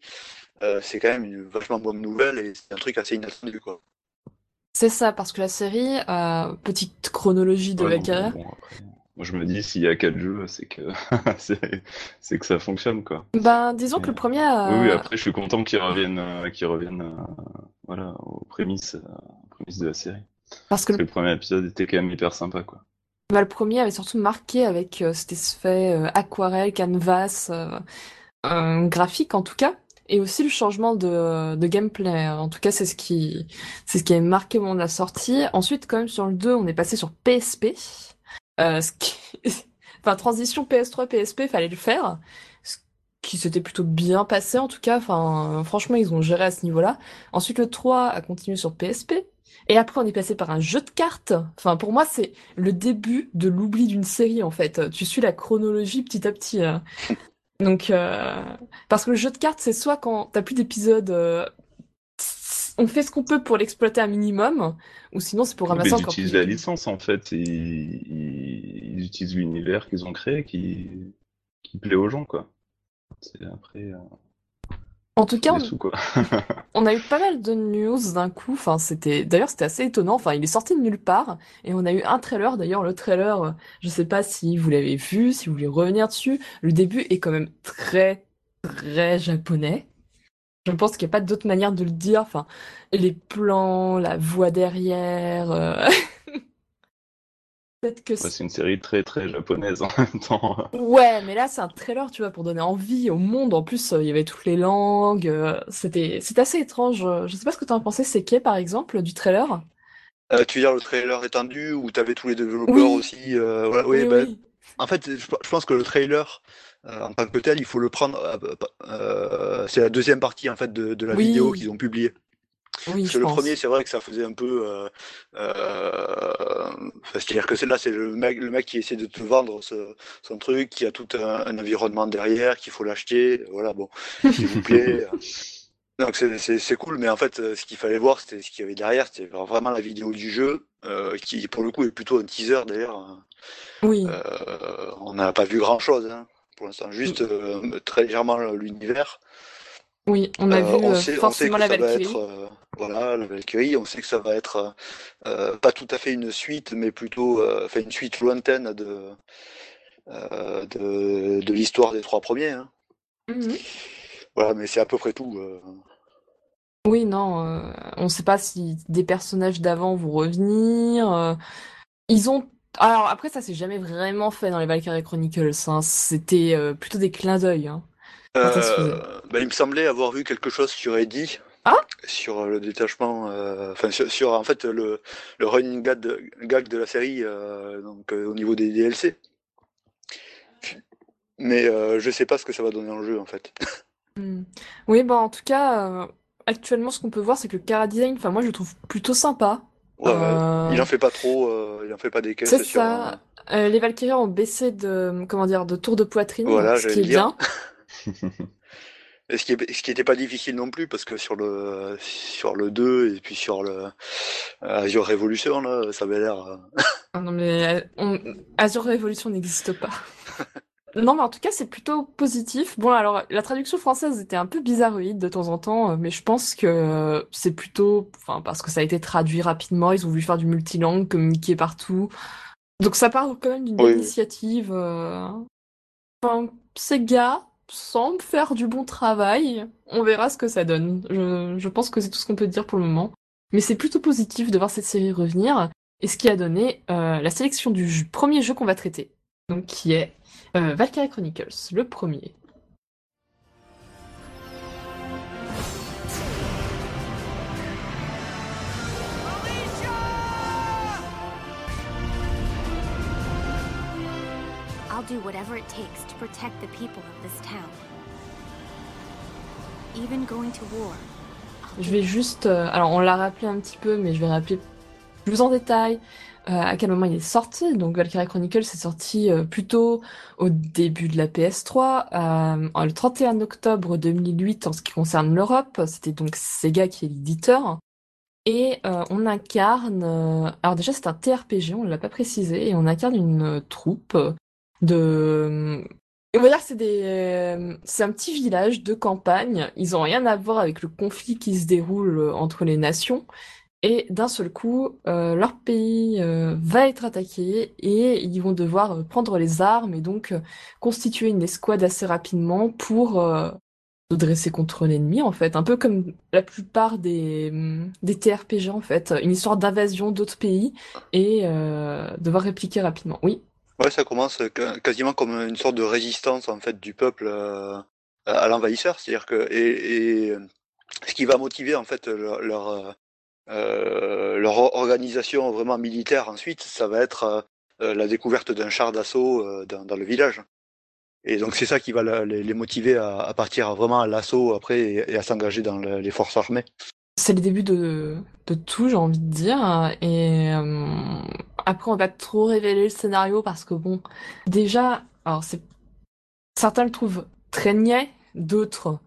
[SPEAKER 2] euh, c'est quand même une vachement bonne nouvelle et c'est un truc assez inattendu quoi.
[SPEAKER 1] C'est ça, parce que la série, euh, petite chronologie de
[SPEAKER 3] Ouais, bon, après, moi je me dis s'il y a quatre jeux, c'est que c'est c'est que ça fonctionne quoi.
[SPEAKER 1] ben disons que le premier,
[SPEAKER 3] Oui, oui,
[SPEAKER 1] euh,
[SPEAKER 3] après je suis content qu'ils reviennent, euh, qu'ils reviennent, euh, voilà, aux prémices, euh, aux prémices de la série.
[SPEAKER 1] parce que
[SPEAKER 3] Parce
[SPEAKER 1] le,
[SPEAKER 3] que le premier épisode était quand même hyper sympa quoi.
[SPEAKER 1] bah, le premier avait surtout marqué avec euh, cet effet euh, aquarelle, canvas, euh, graphique en tout cas, et aussi le changement de, de gameplay. En tout cas, c'est ce qui, c'est ce qui avait marqué au moment de la sortie. Ensuite, quand même sur le 2, on est passé sur PSP, euh, ce qui, enfin transition PS3 PSP, fallait le faire. Ce qui s'était plutôt bien passé en tout cas. Enfin, franchement, ils ont géré à ce niveau-là. Ensuite, le 3 a continué sur PSP. Et après, on est passé par un jeu de cartes. Enfin, pour moi, c'est le début de l'oubli d'une série, en fait. Tu suis la chronologie petit à petit. hein. Donc, euh, parce que le jeu de cartes, c'est soit quand t'as plus d'épisodes, euh, on fait ce qu'on peut pour l'exploiter un minimum, ou sinon c'est pour
[SPEAKER 3] Mais
[SPEAKER 1] ramasser
[SPEAKER 3] ils
[SPEAKER 1] encore
[SPEAKER 3] utilisent
[SPEAKER 1] plus.
[SPEAKER 3] la licence en fait, et ils, ils utilisent l'univers qu'ils ont créé qui, qui plaît aux gens quoi. C'est après euh,
[SPEAKER 1] En tout cas,
[SPEAKER 3] sous
[SPEAKER 1] on a eu pas mal de news d'un coup. Enfin, c'était, d'ailleurs, c'était assez étonnant. Enfin, il est sorti de nulle part, et on a eu un trailer. D'ailleurs, le trailer, euh, je sais pas si vous l'avez vu, si vous voulez revenir dessus. Le début est quand même très, très japonais. Je pense qu'il n'y a pas d'autre manière de le dire. Enfin, les plans, la voix derrière. euh, Peut-être que
[SPEAKER 3] Ouais, c'est une série très très japonaise en même temps.
[SPEAKER 1] Ouais, mais là, c'est un trailer, tu vois, pour donner envie au monde. En plus, euh, il y avait toutes les langues. euh, c'était, c'est assez étrange. Je sais pas ce que t'en as pensé, c'est qui, par exemple, du trailer?
[SPEAKER 2] Euh, tu veux dire le trailer étendu où tu avais tous les développeurs
[SPEAKER 1] Oui.
[SPEAKER 2] aussi euh, voilà, oui,
[SPEAKER 1] Oui, oui.
[SPEAKER 2] En fait, je, je pense que le trailer, euh, en tant que tel, il faut le prendre. euh, euh, c'est la deuxième partie en fait de, de la
[SPEAKER 1] Oui.
[SPEAKER 2] vidéo qu'ils ont publiée.
[SPEAKER 1] Oui,
[SPEAKER 2] Parce que le
[SPEAKER 1] pense.
[SPEAKER 2] premier, c'est vrai que ça faisait un peu. Euh, euh, C'est-à-dire que là, c'est le mec, le mec qui essaie de te vendre ce- son truc, qui a tout un, un environnement derrière, qu'il faut l'acheter. Voilà, bon, s'il vous plaît. Donc c'est- cool, mais en fait, ce qu'il fallait voir, c'était ce qu'il y avait derrière, c'était vraiment la vidéo du jeu, euh, qui pour le coup est plutôt un teaser d'ailleurs.
[SPEAKER 1] Oui.
[SPEAKER 2] Euh, on n'a pas vu grand-chose hein, pour l'instant, juste euh, très légèrement l'univers.
[SPEAKER 1] Oui, on a
[SPEAKER 2] Euh,
[SPEAKER 1] vu
[SPEAKER 2] on
[SPEAKER 1] euh,
[SPEAKER 2] sait, on sait
[SPEAKER 1] forcément
[SPEAKER 2] que
[SPEAKER 1] la
[SPEAKER 2] ça va être, voilà, la Valkyrie. On sait que ça va être pas tout à fait une suite, mais plutôt, une suite lointaine de de, de l'histoire des trois premiers. hein.
[SPEAKER 1] Mhm.
[SPEAKER 2] Voilà, mais c'est à peu près tout.
[SPEAKER 1] Oui, non, euh, on sait pas si des personnages d'avant vont revenir. euh, ils ont. Alors après, ça s'est jamais vraiment fait dans les Valkyrie Chronicles. hein. C'était euh, plutôt des clins d'œil. hein.
[SPEAKER 2] Euh, ben, il me semblait avoir vu quelque chose sur Eddie.
[SPEAKER 1] Ah
[SPEAKER 2] sur le détachement, euh, enfin sur, sur, en fait le, le running gag de, gag de la série, euh, donc euh, au niveau des DLC. Mais euh, je sais pas ce que ça va donner en jeu en fait.
[SPEAKER 1] Hmm. Oui, bah en tout cas, euh, actuellement, ce qu'on peut voir, c'est que le Cara Design, enfin moi, je le trouve plutôt sympa.
[SPEAKER 2] Ouais.
[SPEAKER 1] Euh,
[SPEAKER 2] Il en fait pas trop, euh, il en fait pas des caisses
[SPEAKER 1] C'est ça.
[SPEAKER 2] un-
[SPEAKER 1] Euh, les Valkyries ont baissé de, comment dire, de tour de poitrine,
[SPEAKER 2] Voilà,
[SPEAKER 1] ce qui est
[SPEAKER 2] dire.
[SPEAKER 1] bien.
[SPEAKER 2] Et ce qui est, ce qui était pas difficile non plus parce que sur le sur le 2 et puis sur le Azure Revolution là, ça avait l'air
[SPEAKER 1] Ah non, mais on- Azure Revolution n'existe pas. Non, mais en tout cas, c'est plutôt positif. Bon, alors, la traduction française était un peu bizarroïde de temps en temps, euh, mais je pense que euh, c'est plutôt, enfin, parce que ça a été traduit rapidement, ils ont voulu faire du multilangue, communiquer partout. Donc ça part quand même d'une belle
[SPEAKER 2] oui.
[SPEAKER 1] initiative. euh. Enfin, Sega, semble faire du bon travail. On verra ce que ça donne. Je, je pense que c'est tout ce qu'on peut dire pour le moment. Mais c'est plutôt positif de voir cette série revenir. Et ce qui a donné euh, la sélection du jeu- premier jeu qu'on va traiter. Donc qui est Valkyrie Chronicles, le premier.
[SPEAKER 4] I'll do whatever it takes to protect the people of this town. Even going to war. I'll
[SPEAKER 1] Je vais juste... euh, alors on l'a rappelé un petit peu, mais je vais rappeler plus en détail euh, à quel moment il est sorti. Donc Valkyrie Chronicles est sorti euh, plutôt au début de la PS3, euh, le 31 octobre 2008 en ce qui concerne l'Europe. C'était donc Sega qui est l'éditeur. Et euh, on incarne... euh, alors déjà c'est un TRPG, on ne l'a pas précisé, et on incarne une euh, troupe de... On va dire c'est des, euh, c'est un petit village de campagne. Ils ont rien à voir avec le conflit qui se déroule euh, entre les nations. Et d'un seul coup, euh, leur pays euh, va être attaqué et ils vont devoir euh, prendre les armes et donc constituer une escouade assez rapidement pour se dresser contre l'ennemi en fait. Un peu comme la plupart des, hum, des TRPG en fait. Une histoire d'invasion d'autres pays et devoir répliquer rapidement. Oui.
[SPEAKER 2] Ouais, ça commence quasiment comme une sorte de résistance en fait du peuple à l'envahisseur, c'est-à-dire que et, ce qui va motiver en fait leur leur or- organisation vraiment militaire ensuite, ça va être euh, euh, la découverte d'un char d'assaut euh, dans, le village. Et donc c'est ça qui va les, motiver à, partir vraiment à l'assaut après et, à s'engager dans le- les forces armées.
[SPEAKER 1] C'est le début de, tout, j'ai envie de dire. Et euh, après, on va trop révéler le scénario parce que bon, déjà, alors c'est certains le trouvent très niais, d'autres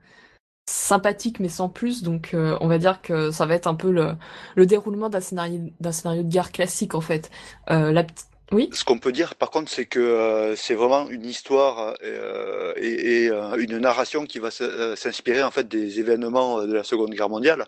[SPEAKER 1] sympathiques mais sans plus. Donc, euh, on va dire que ça va être un peu le, le déroulement d'un scénario d'un scénario de guerre classique en fait. Euh, la petite- oui?
[SPEAKER 2] Ce qu'on peut dire, par contre, c'est que euh, c'est vraiment une histoire euh, et, et, euh, une narration qui va s'inspirer en fait des événements de la Seconde Guerre mondiale,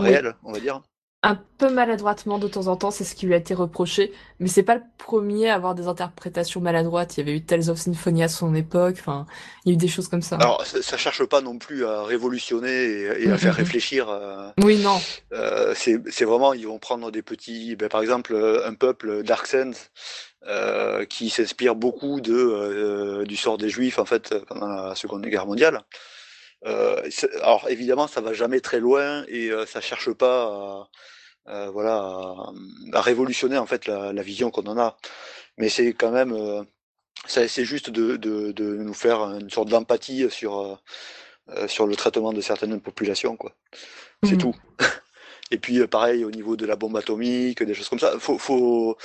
[SPEAKER 1] Oui.
[SPEAKER 2] réels, on va dire.
[SPEAKER 1] Un peu maladroitement de temps en temps, c'est ce qui lui a été reproché, mais c'est pas le premier à avoir des interprétations maladroites. Il y avait eu Tales of Symphonia à son époque, enfin, il y a eu des choses comme ça.
[SPEAKER 2] Alors, ça, ça cherche pas non plus à révolutionner et, et à faire réfléchir. euh,
[SPEAKER 1] Oui, non.
[SPEAKER 2] euh, c'est vraiment, ils vont prendre des petits, ben, par exemple, euh, un peuple Darksens euh, qui s'inspire beaucoup de du sort des Juifs en fait pendant la Seconde Guerre mondiale. Euh, c'est- alors évidemment, ça va jamais très loin et euh, ça cherche pas à, euh, voilà, à, à révolutionner en fait la, la vision qu'on en a. Mais c'est quand même, euh, essaie juste de, de, de nous faire une sorte d'empathie sur euh, sur le traitement de certaines populations, quoi. C'est
[SPEAKER 1] Mhm.
[SPEAKER 2] tout. Et puis euh, pareil au niveau de la bombe atomique, des choses comme ça. Faut faut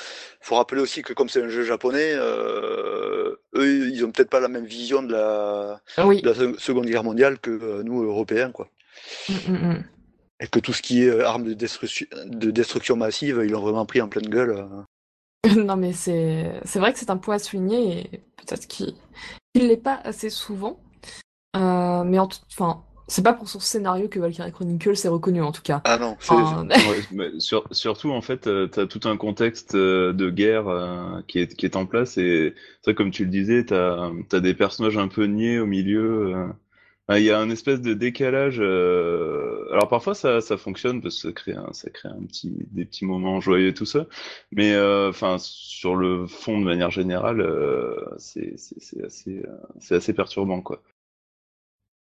[SPEAKER 2] faut rappeler aussi que comme c'est un jeu japonais, euh, eux ils ont peut-être pas la même vision de la,
[SPEAKER 1] Oui.
[SPEAKER 2] de la Se- Seconde Guerre mondiale que euh, nous Européens, quoi.
[SPEAKER 1] Mm, mm, mm.
[SPEAKER 2] Et que tout ce qui est armes de destruction, de destruction massive, ils l'ont vraiment pris en pleine gueule.
[SPEAKER 1] Non, mais c'est c'est vrai que c'est un point à souligner et peut-être qu'il il l'est pas assez souvent. Euh, mais en tout, enfin, c'est pas pour son scénario que Valkyrie Chronicles est reconnu en tout cas.
[SPEAKER 2] Ah non, c'est
[SPEAKER 1] Enfin,
[SPEAKER 3] Ouais, mais sur- surtout, en fait, euh, t'as tout un contexte euh, de guerre euh, qui est, qui est en place et vrai, comme tu le disais, t'as, t'as des personnages un peu niais au milieu. euh. Il y a un espèce de décalage. euh, Alors parfois ça, ça fonctionne parce que ça crée un, ça crée un petit, des petits moments joyeux et tout ça. Mais euh, enfin sur le fond de manière générale, euh, c'est, c'est, c'est assez, euh, c'est assez perturbant quoi.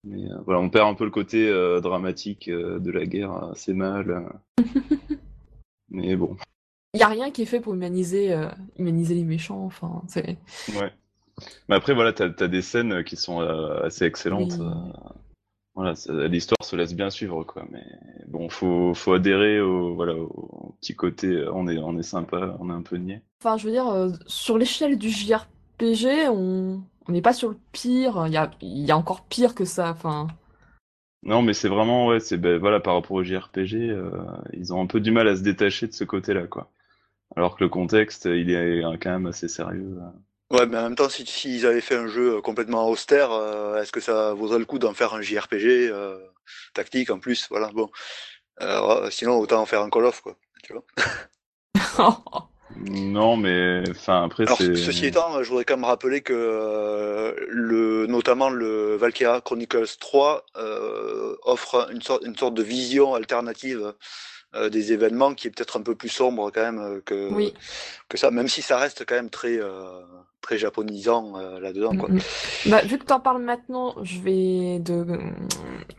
[SPEAKER 3] Mais euh, voilà, on perd un peu le côté euh, dramatique euh, de la guerre assez mal. Mais bon,
[SPEAKER 1] il y a rien qui est fait pour humaniser humaniser les méchants. Enfin, c'est
[SPEAKER 3] ouais. Mais après, voilà, t'as, t'as des scènes qui sont assez excellentes.
[SPEAKER 1] Oui.
[SPEAKER 3] Voilà, ça- l'histoire se laisse bien suivre, quoi. Mais bon, faut, faut adhérer au, voilà, au petit côté. On est, on est sympa, on est un peu niais.
[SPEAKER 1] Enfin, je veux dire, sur l'échelle du JRPG, on on n'est pas sur le pire. Il y a, il y a encore pire que ça. Enfin,
[SPEAKER 3] Non, mais c'est vraiment, ouais, c'est ben, voilà, par rapport au JRPG, euh, ils ont un peu du mal à se détacher de ce côté-là, quoi. Alors que le contexte, il est quand même assez sérieux. euh.
[SPEAKER 2] Ouais, mais en même temps, si s'ils avaient fait un jeu euh, complètement austère, euh, est-ce que ça vaudrait le coup d'en faire un JRPG euh, tactique en plus Voilà, bon. Euh, sinon, autant en faire un Call of, quoi. Tu vois
[SPEAKER 3] Non, mais enfin après
[SPEAKER 2] Alors,
[SPEAKER 3] c'est.
[SPEAKER 2] ceci étant, je voudrais quand même rappeler que euh, le, notamment le Valkyria Chronicles 3 euh, offre une sorte, une sorte de vision alternative euh, des événements qui est peut-être un peu plus sombre quand même que,
[SPEAKER 1] Oui.
[SPEAKER 2] que ça, même si ça reste quand même très, euh, très japonisant euh, là-dedans. Quoi.
[SPEAKER 1] Bah, vu que t'en parles maintenant, je vais de,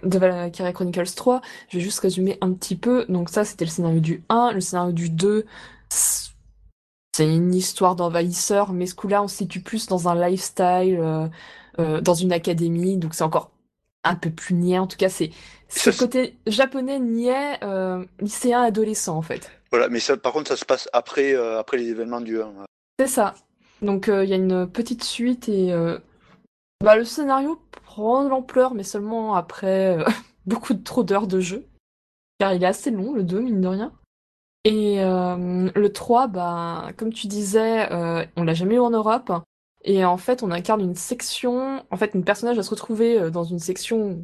[SPEAKER 1] de Valkyria Chronicles 3, je vais juste résumer un petit peu. Donc ça, c'était le scénario du 1. Le scénario du 2, c'est une histoire d'envahisseur, mais ce coup-là, on se situe plus dans un lifestyle, euh, euh, dans une académie, donc c'est encore un peu plus niais. En tout cas, c'est ce côté japonais niais, euh, lycéen, adolescent, en fait.
[SPEAKER 2] Voilà, mais ça, par contre, ça se passe après, euh, après les événements du 1.
[SPEAKER 1] C'est ça. Donc euh, il y a une petite suite et bah, le scénario prend de l'ampleur, mais seulement après beaucoup de trop d'heures de jeu. Car il est assez long, le 2, mine de rien. Et euh, le 3, bah, comme tu disais, euh, on l'a jamais eu en Europe. Et en fait, on incarne une section. En fait, une personnage va se retrouver euh, dans une section.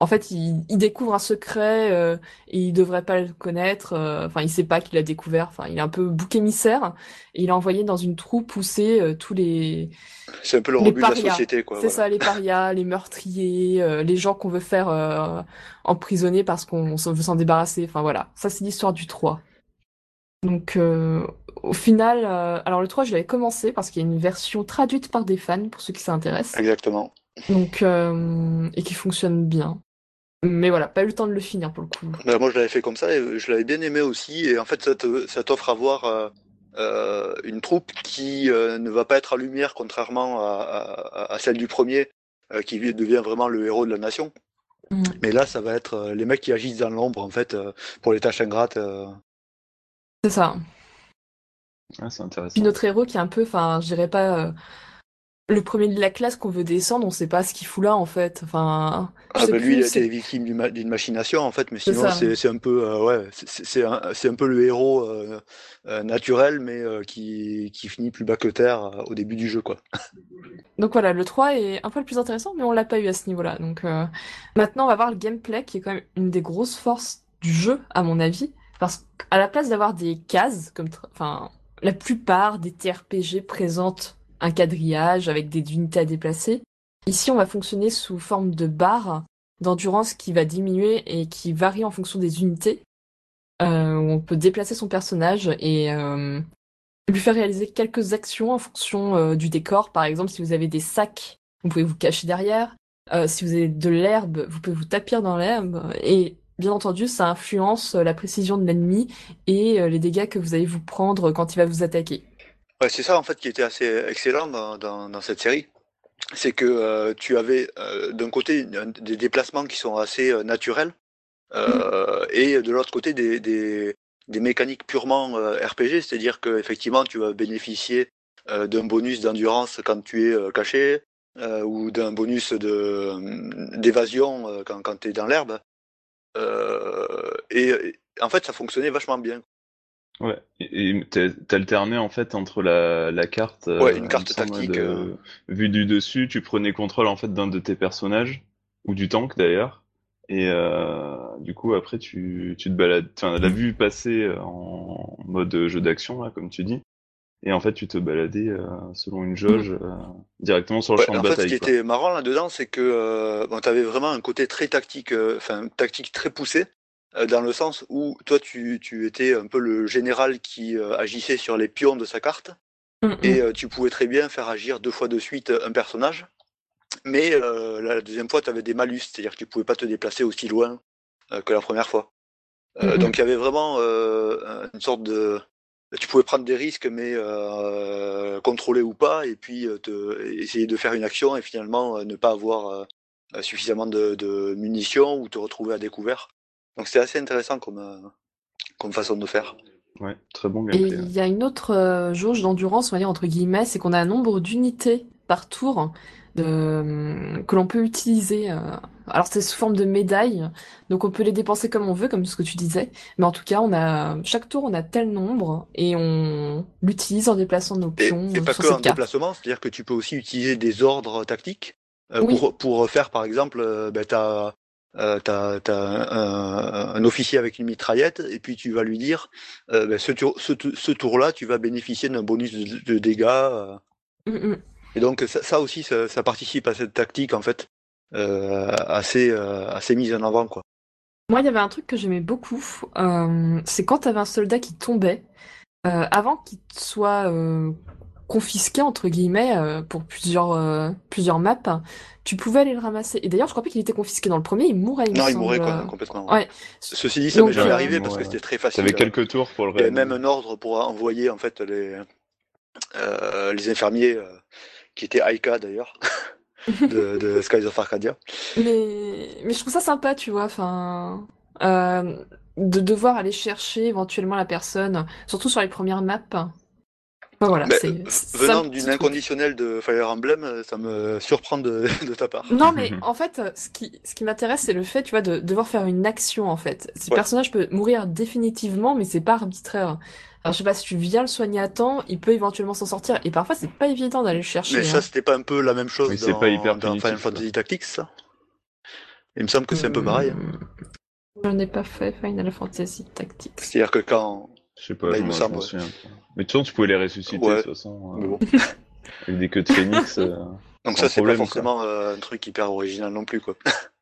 [SPEAKER 1] En fait, il, il découvre un secret euh, et il devrait pas le connaître. euh, Enfin, il sait pas qu'il l'a découvert. Enfin, il est un peu bouc émissaire. Et il est envoyé dans une troupe où c'est euh, tous les.
[SPEAKER 2] C'est un peu le rebut de la société. Quoi,
[SPEAKER 1] C'est
[SPEAKER 2] voilà.
[SPEAKER 1] ça, les parias, les meurtriers, euh, les gens qu'on veut faire euh, emprisonner parce qu'on veut s'en débarrasser. Enfin voilà, ça c'est l'histoire du 3. Donc euh, au final, euh, alors le 3 je l'avais commencé parce qu'il y a une version traduite par des fans pour ceux qui s'intéressent.
[SPEAKER 2] Exactement.
[SPEAKER 1] Donc euh, et qui fonctionne bien. Mais voilà, pas eu le temps de le finir pour le coup.
[SPEAKER 2] Ben, moi, je l'avais fait comme ça et je l'avais bien aimé aussi. Et en fait, ça t'offre à voir euh, euh, une troupe qui euh, ne va pas être à lumière, contrairement à, à- à celle du premier, euh, qui devient vraiment le héros de la nation.
[SPEAKER 1] Mhm.
[SPEAKER 2] Mais là, ça va être euh, les mecs qui agissent dans l'ombre, en fait, euh, pour les tâches ingrates. euh.
[SPEAKER 1] C'est ça.
[SPEAKER 3] Ouais, c'est intéressant.
[SPEAKER 1] Puis notre héros qui est un peu, enfin, je dirais pas euh, le premier de la classe qu'on veut descendre, on sait pas ce qu'il fout là en fait. Enfin,
[SPEAKER 2] Ah ben lui, il a
[SPEAKER 1] c'est-
[SPEAKER 2] été victime d'une ma- d'une machination, en fait, mais sinon, c'est un peu, euh, ouais, c'est- un, peu le héros euh, euh, naturel, mais qui, qui finit plus bas que terre au début du jeu, quoi.
[SPEAKER 1] Donc voilà, le 3 est un peu le plus intéressant, mais on l'a pas eu à ce niveau-là. Donc maintenant, on va voir le gameplay, qui est quand même une des grosses forces du jeu, à mon avis. Parce qu'à la place d'avoir des cases, comme enfin, la plupart des TRPG présentent un quadrillage avec des unités à déplacer. Ici, on va fonctionner sous forme de barre d'endurance qui va diminuer et qui varie en fonction des unités. Euh, on peut déplacer son personnage et euh, lui faire réaliser quelques actions en fonction euh, du décor. Par exemple, si vous avez des sacs, vous pouvez vous cacher derrière. Si vous avez de l'herbe, vous pouvez vous tapir dans l'herbe. Et bien entendu, ça influence la précision de l'ennemi et les dégâts que vous allez vous prendre quand il va vous attaquer.
[SPEAKER 2] Ouais, c'est ça en fait qui était assez excellent dans, dans, cette série. C'est que euh, tu avais euh, d'un côté des déplacements qui sont assez euh, naturels et de l'autre côté des, des, mécaniques purement RPG, c'est-à-dire que effectivement tu vas bénéficier d'un bonus d'endurance quand tu es caché ou d'un bonus d'évasion quand, quand tu es dans l'herbe. Et en fait ça fonctionnait vachement bien.
[SPEAKER 3] Ouais, et t'alternais en fait entre la, la carte, euh,
[SPEAKER 2] Ouais, une carte tactique,
[SPEAKER 3] de-
[SPEAKER 2] euh.
[SPEAKER 3] vue du dessus, tu prenais contrôle en fait d'un de tes personnages, ou du tank d'ailleurs, et euh, du coup après tu, tu te balades, enfin la vue passait en mode jeu d'action là comme tu dis, et en fait tu te baladais euh, selon une jauge euh, directement sur le
[SPEAKER 2] Ouais,
[SPEAKER 3] champ de
[SPEAKER 2] en fait, ce
[SPEAKER 3] bataille.
[SPEAKER 2] qui
[SPEAKER 3] quoi.
[SPEAKER 2] était marrant là-dedans, c'est que euh, bon, tu avais vraiment un côté très tactique, euh, enfin tactique très poussé, euh, dans le sens où toi, tu, tu étais un peu le général qui euh, agissait sur les pions de sa carte, et euh, tu pouvais très bien faire agir deux fois de suite un personnage, mais euh, la deuxième fois, tu avais des malus, c'est-à-dire que tu pouvais pas te déplacer aussi loin euh, que la première fois. Euh. Donc il y avait vraiment euh, une sorte de... Tu pouvais prendre des risques, mais euh, contrôler ou pas, et puis euh, te, essayer de faire une action et finalement euh, ne pas avoir euh, suffisamment de, de munitions ou te retrouver à découvert. Donc c'est assez intéressant comme, euh, comme façon de faire.
[SPEAKER 3] Ouais, très bon
[SPEAKER 1] Et
[SPEAKER 3] gameplay.
[SPEAKER 1] il y a une autre euh, jauge d'endurance, on va dire entre guillemets, c'est qu'on a un nombre d'unités par tour de, que l'on peut utiliser. euh. Alors c'est sous forme de médailles, donc on peut les dépenser comme on veut, comme ce que tu disais. Mais en tout cas, on a chaque tour, on a tel nombre et on l'utilise en déplaçant nos
[SPEAKER 2] Et,
[SPEAKER 1] pions
[SPEAKER 2] et pas
[SPEAKER 1] sur
[SPEAKER 2] que en
[SPEAKER 1] carte.
[SPEAKER 2] déplacement, c'est-à-dire que tu peux aussi utiliser des ordres tactiques euh,
[SPEAKER 1] Oui.
[SPEAKER 2] pour, pour faire par exemple, euh, ben, t'as euh, t'as as un, un, officier avec une mitraillette, et puis tu vas lui dire, euh, ben, ce, tour, ce, ce tour-là, tu vas bénéficier d'un bonus de, de dégâts. Euh.
[SPEAKER 1] Mm, mm.
[SPEAKER 2] Et donc ça, ça aussi, ça, ça, participe à cette tactique en fait, euh, assez, euh, assez mise en avant quoi.
[SPEAKER 1] Moi, il y avait un truc que j'aimais beaucoup, c'est quand tu avais un soldat qui tombait, avant qu'il soit confisqué entre guillemets pour plusieurs plusieurs maps, tu pouvais aller le ramasser. Et d'ailleurs, je crois pas qu'il était confisqué dans le premier, il mourait. Il
[SPEAKER 2] non, il mourait quoi, complètement.
[SPEAKER 1] Ouais.
[SPEAKER 2] Ceci dit, ça m'est jamais
[SPEAKER 1] euh,
[SPEAKER 2] arrivé parce que c'était très facile.
[SPEAKER 3] T'avais quelques tours pour le
[SPEAKER 2] Il y avait même un ordre pour envoyer en fait les euh, les infirmiers euh, qui étaient Aika d'ailleurs de, de Skies of Arcadia.
[SPEAKER 1] Mais, mais je trouve ça sympa, tu vois, enfin, euh, de devoir aller chercher éventuellement la personne, surtout sur les premières maps. Enfin, voilà,
[SPEAKER 2] Venant d'une inconditionnelle de Fire Emblem, euh, ça me surprend de, de ta part.
[SPEAKER 1] Non, mais en fait, ce qui, ce qui m'intéresse, c'est le fait, tu vois, de devoir faire une action, en fait.
[SPEAKER 2] Ouais.
[SPEAKER 1] personnage peut mourir définitivement, mais c'est pas arbitraire. Alors, je sais pas, si tu viens le soigner à temps, il peut éventuellement s'en sortir. Et parfois, c'est pas évident d'aller le chercher.
[SPEAKER 2] Mais
[SPEAKER 1] hein.
[SPEAKER 2] ça, c'était pas un peu la même chose
[SPEAKER 3] Oui,
[SPEAKER 2] dans,
[SPEAKER 3] pas hyper
[SPEAKER 2] dans Final. Fantasy Tactics, ça? Il me semble que c'est un peu pareil. hein.
[SPEAKER 1] Hmm. Je n'ai pas fait Final Fantasy Tactics.
[SPEAKER 2] C'est-à-dire que quand...
[SPEAKER 3] Je sais pas,
[SPEAKER 2] Bah,
[SPEAKER 3] je
[SPEAKER 2] il me
[SPEAKER 3] souviens. Mais de toute façon, tu pouvais les ressusciter,
[SPEAKER 2] Ouais.
[SPEAKER 3] de toute façon. Euh,
[SPEAKER 2] bon.
[SPEAKER 3] avec des queues de phénix. euh.
[SPEAKER 2] Donc ça, c'est pas forcément euh, un truc hyper original non plus, quoi.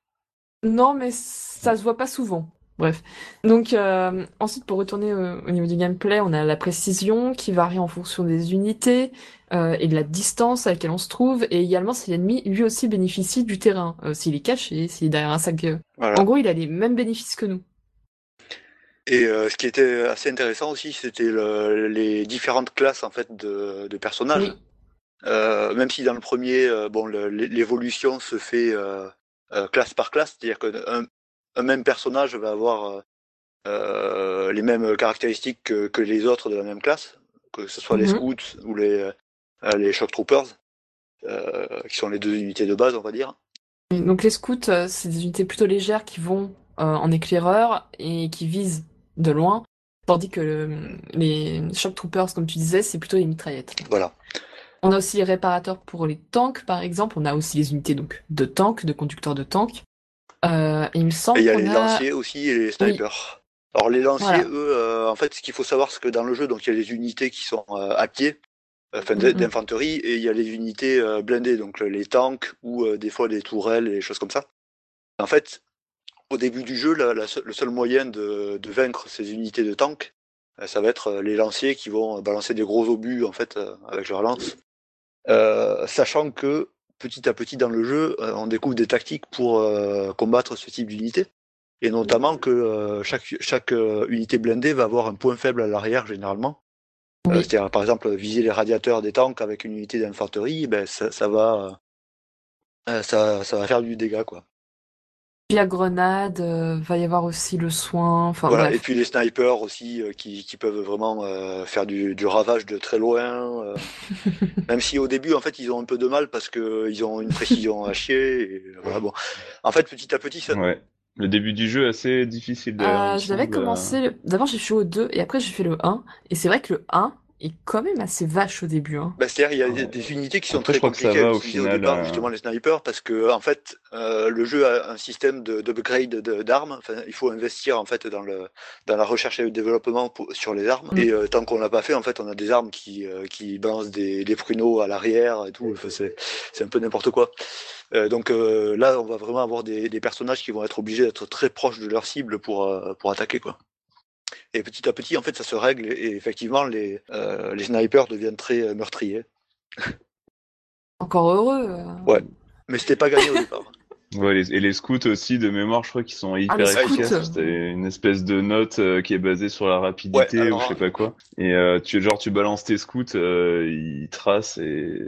[SPEAKER 1] Non, mais ça se voit pas souvent. Bref. Donc, euh, ensuite, pour retourner au, au niveau du gameplay, on a la précision qui varie en fonction des unités euh, et de la distance à laquelle on se trouve, et également si l'ennemi lui aussi bénéficie du terrain, euh, s'il est caché, s'il est derrière un sac.
[SPEAKER 2] Voilà.
[SPEAKER 1] En gros, il a les mêmes bénéfices que nous.
[SPEAKER 2] Et euh, ce qui était assez intéressant aussi, c'était le- les différentes classes en fait de, de personnages.
[SPEAKER 1] Oui.
[SPEAKER 2] Euh, même si dans le premier, euh, bon, le- l'évolution se fait classe par classe, c'est-à-dire qu'un un même personnage va avoir les mêmes caractéristiques que, que les autres de la même classe, que ce soit les
[SPEAKER 1] Mhm.
[SPEAKER 2] scouts ou les, les shock troopers, qui sont les deux unités de base, on va dire.
[SPEAKER 1] Donc, les scouts, c'est des unités plutôt légères qui vont en éclaireur et qui visent de loin, tandis que le- les shock troopers, comme tu disais, c'est plutôt les mitraillettes.
[SPEAKER 2] Voilà.
[SPEAKER 1] On a aussi les réparateurs pour les tanks, par exemple. On a aussi les unités donc de tanks, de conducteurs de tanks. Euh, et il me semble
[SPEAKER 2] Et il y a les
[SPEAKER 1] a...
[SPEAKER 2] lanciers aussi et les snipers. Alors les lanciers,
[SPEAKER 1] Voilà.
[SPEAKER 2] eux, euh, en fait, ce qu'il faut savoir, c'est que dans le jeu, donc il y a les unités qui sont euh, à pied, enfin
[SPEAKER 1] Mhm.
[SPEAKER 2] d'infanterie, et il y a les unités euh, blindées, donc euh, les tanks ou euh, des fois des tourelles et des choses comme ça. En fait, au début du jeu, la- la seule- le seul moyen de, de vaincre ces unités de tanks, euh, ça va être euh, les lanciers qui vont balancer des gros obus en fait euh, avec leur lance, Euh, sachant que petit à petit dans le jeu, euh, on découvre des tactiques pour euh, combattre ce type d'unité. Et notamment que euh, chaque, chaque euh, unité blindée va avoir un point faible à l'arrière généralement. Euh,
[SPEAKER 1] Oui.
[SPEAKER 2] C'est-à-dire par exemple viser les radiateurs des tanks avec une unité d'infanterie, ben, ça, ça va euh, ça, ça va faire du dégât quoi.
[SPEAKER 1] Puis la grenade, euh, va y avoir aussi le soin, enfin
[SPEAKER 2] voilà.
[SPEAKER 1] bref.
[SPEAKER 2] Et puis les snipers aussi euh, qui, qui peuvent vraiment euh, faire du, du ravage de très loin. euh, même si au début en fait ils ont un peu de mal parce que ils ont une précision à chier. Et, voilà bon. En fait petit à petit ça,
[SPEAKER 3] Ouais. Le début du jeu est assez difficile.
[SPEAKER 1] Euh,
[SPEAKER 3] euh.
[SPEAKER 1] commencé, le- d'abord j'ai fait au 2 et après j'ai fait le 1. Et c'est vrai que le 1 est quand même assez vache au début. Hein.
[SPEAKER 2] Bah, C'est-à-dire il y a
[SPEAKER 3] Ouais.
[SPEAKER 2] des, unités qui sont
[SPEAKER 3] Après,
[SPEAKER 2] très
[SPEAKER 3] que ça
[SPEAKER 2] compliquées
[SPEAKER 3] va, au final,
[SPEAKER 2] départ,
[SPEAKER 3] euh,
[SPEAKER 2] justement les snipers, parce que en fait euh, le jeu a un système de- d'upgrade de- d'armes. Enfin, il faut investir en fait dans le dans la recherche et le développement pour- sur les armes.
[SPEAKER 1] Mm.
[SPEAKER 2] Et euh, tant qu'on l'a pas fait, en fait, on a des armes qui euh, qui balancent des, des pruneaux à l'arrière et tout. Enfin, c'est c'est un peu n'importe quoi. Euh, donc euh, là, on va vraiment avoir des, des personnages qui vont être obligés d'être très proches de leur cible pour euh, pour attaquer quoi. Et petit à petit, en fait, ça se règle et, effectivement, les euh, les snipers deviennent très euh, meurtriers.
[SPEAKER 1] Encore heureux. euh.
[SPEAKER 2] Ouais. Mais c'était pas gagné au départ.
[SPEAKER 3] Ouais, les- et les scouts aussi, de mémoire, je crois qu'ils sont hyper
[SPEAKER 1] Ah,
[SPEAKER 3] efficaces. C'était une espèce de note euh, qui est basée sur la rapidité
[SPEAKER 2] Ouais, alors,
[SPEAKER 3] ou je sais pas quoi. Et euh, tu, genre, tu balances tes scouts, euh, ils tracent et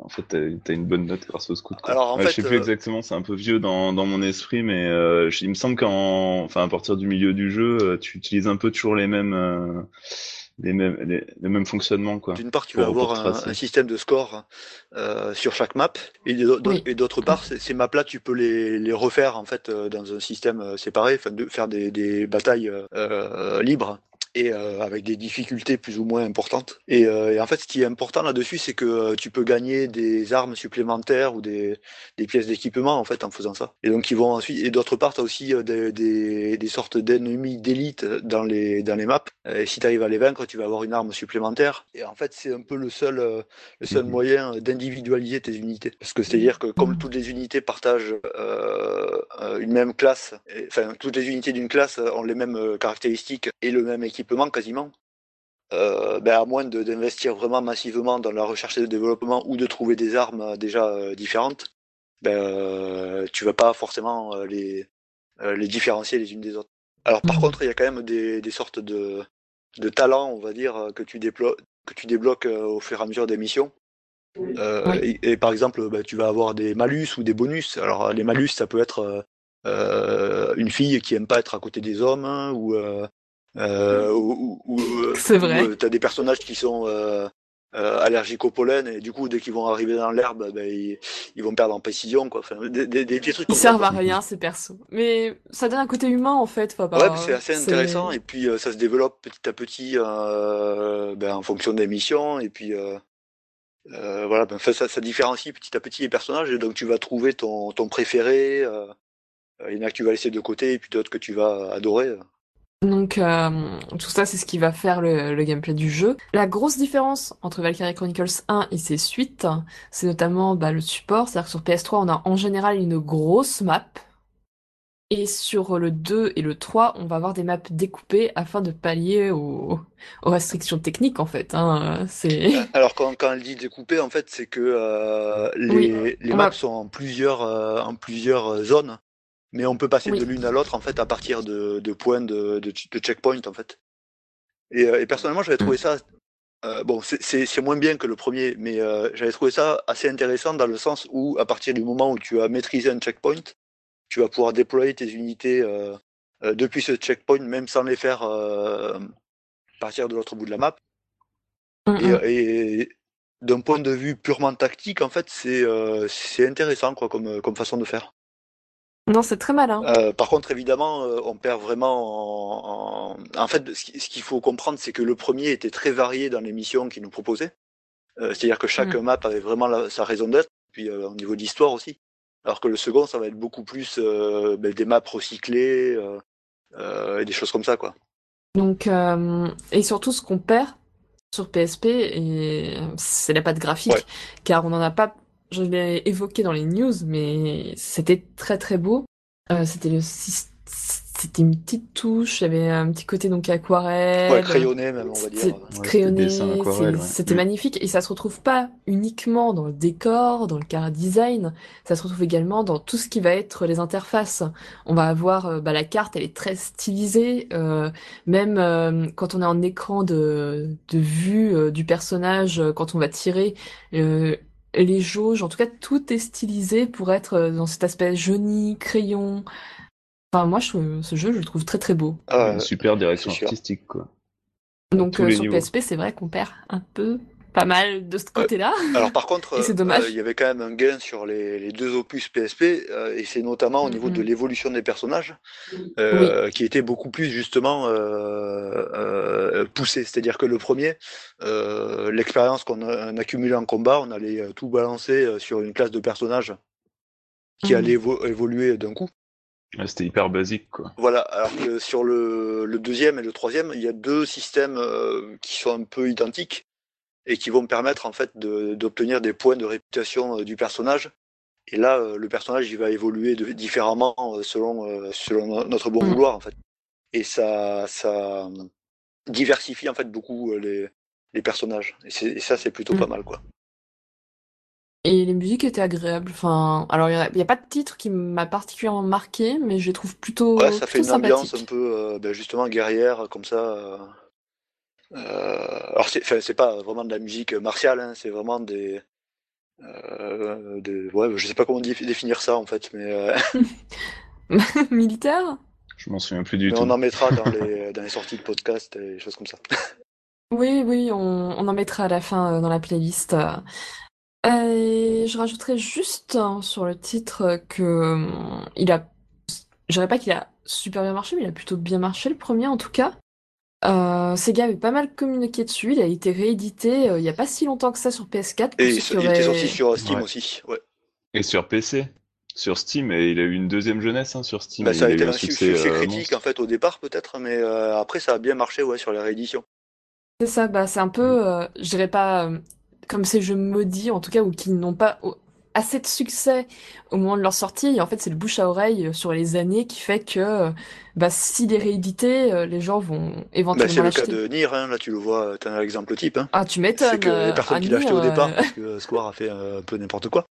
[SPEAKER 3] en fait, t'as t'as une bonne note grâce aux scouts. quoi.
[SPEAKER 2] Alors, en
[SPEAKER 3] Ouais,
[SPEAKER 2] fait,
[SPEAKER 3] je sais plus
[SPEAKER 2] euh,
[SPEAKER 3] exactement, c'est un peu vieux dans, dans mon esprit, mais euh, il me semble qu'en, enfin, à partir du milieu du jeu, euh, tu utilises un peu toujours les mêmes, euh, les mêmes, les, le même fonctionnement, quoi.
[SPEAKER 2] D'une part, tu vas avoir un, système de score euh, sur chaque map, et
[SPEAKER 1] Oui.
[SPEAKER 2] d'autre part, ces ces maps-là, tu peux les, les refaire en fait euh, dans un système euh, séparé, enfin de faire des, des batailles euh, libres. Et euh, avec des difficultés plus ou moins importantes. Et, euh, et en fait, ce qui est important là-dessus, c'est que euh, tu peux gagner des armes supplémentaires ou des, des pièces d'équipement en fait en faisant ça. Et donc ils vont ensuite et d'autre part, tu as aussi des, des, des sortes d'ennemis d'élite dans les dans les maps. Et si tu arrives à les vaincre, tu vas avoir une arme supplémentaire. Et en fait, c'est un peu le seul le seul
[SPEAKER 3] Mhm.
[SPEAKER 2] moyen d'individualiser tes unités. Parce que c'est-à-dire que comme toutes les unités partagent une même classe, enfin toutes les unités d'une classe ont les mêmes caractéristiques et le même équipement quasiment. Euh, ben à moins d'investir vraiment massivement dans la recherche et le développement ou de trouver des armes euh, déjà euh, différentes, ben, euh, tu vas pas forcément les, les différencier les unes des autres. Alors par
[SPEAKER 1] Mhm.
[SPEAKER 2] contre, il y a quand même des, des sortes de, de talents, on va dire, que tu, déplo- que tu débloques au fur et à mesure des missions. Euh,
[SPEAKER 1] Oui.
[SPEAKER 2] et, et par exemple, ben, tu vas avoir des malus ou des bonus. Alors les malus, ça peut être euh, une fille qui aime pas être à côté des hommes hein, ou euh, euh, ou, ou, ou,
[SPEAKER 1] C'est vrai.
[SPEAKER 2] euh, t'as des personnages qui sont euh, euh, allergiques au pollen et du coup dès qu'ils vont arriver dans l'herbe ben, ils, ils vont perdre en précision quoi enfin, des, des, des trucs
[SPEAKER 1] Ils servent à rien, ces persos. Mais ça donne un côté humain, en fait. Enfin,
[SPEAKER 2] Ouais,
[SPEAKER 1] bah,
[SPEAKER 2] c'est assez intéressant et puis euh, ça se développe petit à petit euh, ben, en fonction des missions et puis euh, euh, voilà, ben, ça, ça différencie petit à petit les personnages et donc tu vas trouver ton, ton préféré. euh, il y en a que tu vas laisser de côté et puis d'autres que tu vas adorer.
[SPEAKER 1] Donc, euh, tout ça, c'est ce qui va faire le, le gameplay du jeu. La grosse différence entre Valkyria Chronicles 1 et ses suites, c'est notamment bah, le support. C'est-à-dire que sur PS3, on a en général une grosse map. Et sur le 2 et le 3, on va avoir des maps découpées afin de pallier aux, aux restrictions techniques, en fait. Hein. C'est...
[SPEAKER 2] Alors quand, quand elle dit découpé, en fait, c'est que euh, les,
[SPEAKER 1] Oui,
[SPEAKER 2] les
[SPEAKER 1] on
[SPEAKER 2] maps
[SPEAKER 1] va-
[SPEAKER 2] sont en plusieurs, euh, en plusieurs zones, mais on peut passer
[SPEAKER 1] Oui.
[SPEAKER 2] de l'une à l'autre en fait à partir de, de points de, de, de checkpoint en fait. Et, euh, et personnellement, j'avais trouvé ça euh, bon, c'est- moins bien que le premier, mais euh, j'avais trouvé ça assez intéressant dans le sens où à partir du moment où tu as maîtrisé un checkpoint, tu vas pouvoir déployer tes unités euh, euh, depuis ce checkpoint, même sans les faire euh, partir de l'autre bout de la map.
[SPEAKER 1] Mm,
[SPEAKER 2] Et,
[SPEAKER 1] mm.
[SPEAKER 2] et d'un point de vue purement tactique, en fait, c'est euh, c'est intéressant quoi, comme, comme façon de faire.
[SPEAKER 1] Non, c'est très malin.
[SPEAKER 2] Euh, par contre, évidemment, euh, on perd vraiment. En, en... en fait, ce qui- ce qu'il faut comprendre, c'est que le premier était très varié dans les missions qu'il nous proposait. Euh, C'est-à-dire que chaque
[SPEAKER 1] Mm.
[SPEAKER 2] map avait vraiment la- sa raison d'être, puis au niveau d'histoire aussi. Alors que le second, ça va être beaucoup plus ben, des maps recyclées et des choses comme ça, quoi.
[SPEAKER 1] Donc, et surtout, ce qu'on perd sur PSP, et c'est la patte graphique,
[SPEAKER 2] Ouais.
[SPEAKER 1] car on n'en a pas, je l'ai évoqué dans les news, mais c'était très très beau. Euh, c'était le c'était une petite touche, il y avait un petit côté donc aquarelle.
[SPEAKER 2] Ouais, crayonné même, on va dire.
[SPEAKER 1] C'est
[SPEAKER 3] c'était
[SPEAKER 1] crayonné,
[SPEAKER 3] ouais.
[SPEAKER 1] c'était
[SPEAKER 3] Mm.
[SPEAKER 1] magnifique et ça se retrouve pas uniquement dans le décor, dans le car design, ça se retrouve également dans tout ce qui va être les interfaces. On va avoir euh, bah, la carte, elle est très stylisée, euh, même euh, quand on est en écran de, de vue euh, du personnage, euh, quand on va tirer. Les jauges, en tout cas, tout est stylisé pour être euh, dans cet aspect jauni, crayon. Enfin, moi, je, trouve- ce jeu, je le trouve très très beau.
[SPEAKER 2] Ah,
[SPEAKER 3] Une super direction artistique, quoi.
[SPEAKER 1] Donc euh, sur
[SPEAKER 3] niveaux.
[SPEAKER 1] PSP, c'est vrai qu'on perd un peu, pas mal de ce côté-là.
[SPEAKER 2] Alors par contre, euh,
[SPEAKER 1] dommage.
[SPEAKER 2] euh, il y avait quand même un gain sur les, les deux opus PSP, euh, et c'est notamment au niveau de
[SPEAKER 1] Mhm.
[SPEAKER 2] l'évolution des personnages, euh, qui était beaucoup plus justement euh, euh, poussé. C'est-à-dire que le premier, euh, l'expérience qu'on accumulait en combat, on allait euh, tout balancer euh, sur une classe de personnages qui
[SPEAKER 1] Mhm.
[SPEAKER 2] allait évo- évoluer d'un coup.
[SPEAKER 3] C'était hyper basique, quoi.
[SPEAKER 2] Voilà, alors que sur le, le deuxième et le troisième, il y a deux systèmes euh, qui sont un peu identiques et qui vont permettre en fait de- d'obtenir des points de réputation euh, du personnage. Et là, euh, le personnage il va évoluer de- différemment euh, selon selon no- notre bon
[SPEAKER 1] Mm.
[SPEAKER 2] vouloir en fait. Et ça ça diversifie en fait beaucoup les les personnages. Et, ça c'est plutôt pas mal quoi.
[SPEAKER 1] Et les musiques étaient agréables. Enfin, alors il y a, pas de titre qui m'a particulièrement marqué, mais je les trouve plutôt,
[SPEAKER 2] Ouais, ça fait une ambiance un peu euh, ben, justement guerrière comme ça. euh, alors c'est pas vraiment de la musique martiale, hein, c'est vraiment des, euh, des ouais, je sais pas comment dé- définir ça en fait, mais, euh,
[SPEAKER 1] Militaire?
[SPEAKER 3] Je m'en souviens plus du
[SPEAKER 2] mais
[SPEAKER 3] tout.
[SPEAKER 2] on en mettra dans les dans les sorties de podcast et des choses comme ça.
[SPEAKER 1] Oui, oui, on, on en mettra à la fin euh, dans la playlist. Euh, et je rajouterais juste hein, sur le titre que euh, il a, je dirais pas qu'il a super bien marché, mais il a plutôt bien marché le premier en tout cas. Euh, Sega avait pas mal communiqué dessus, il a été réédité euh, il y a pas si longtemps que ça sur PS4. pour
[SPEAKER 2] Et il, était sorti sur Steam
[SPEAKER 3] Ouais.
[SPEAKER 2] aussi. Ouais.
[SPEAKER 3] Et sur PC, sur Steam, et il a eu une deuxième jeunesse hein, sur Steam.
[SPEAKER 2] Bah, ça a été un
[SPEAKER 3] un
[SPEAKER 2] su-
[SPEAKER 3] succès,
[SPEAKER 2] succès
[SPEAKER 3] euh,
[SPEAKER 2] critique en fait au départ peut-être, mais euh, après ça a bien marché ouais, sur les rééditions.
[SPEAKER 1] C'est ça, bah c'est un peu, euh, je dirais pas euh, comme ces jeux maudits en tout cas ou qui n'ont pas assez de succès au moment de leur sortie. Et en fait, c'est le bouche à oreille euh, sur les années qui fait que euh, bah s'il est réédité, euh, les gens vont
[SPEAKER 2] Bah,
[SPEAKER 1] éventuellement
[SPEAKER 2] c'est le cas de Nier, hein, là tu le vois, t'as un exemple type. Hein.
[SPEAKER 1] Ah, tu m'étonnes.
[SPEAKER 2] C'est que les personnes qui l'ont acheté au départ
[SPEAKER 1] euh,
[SPEAKER 2] parce que Square a fait un peu n'importe quoi.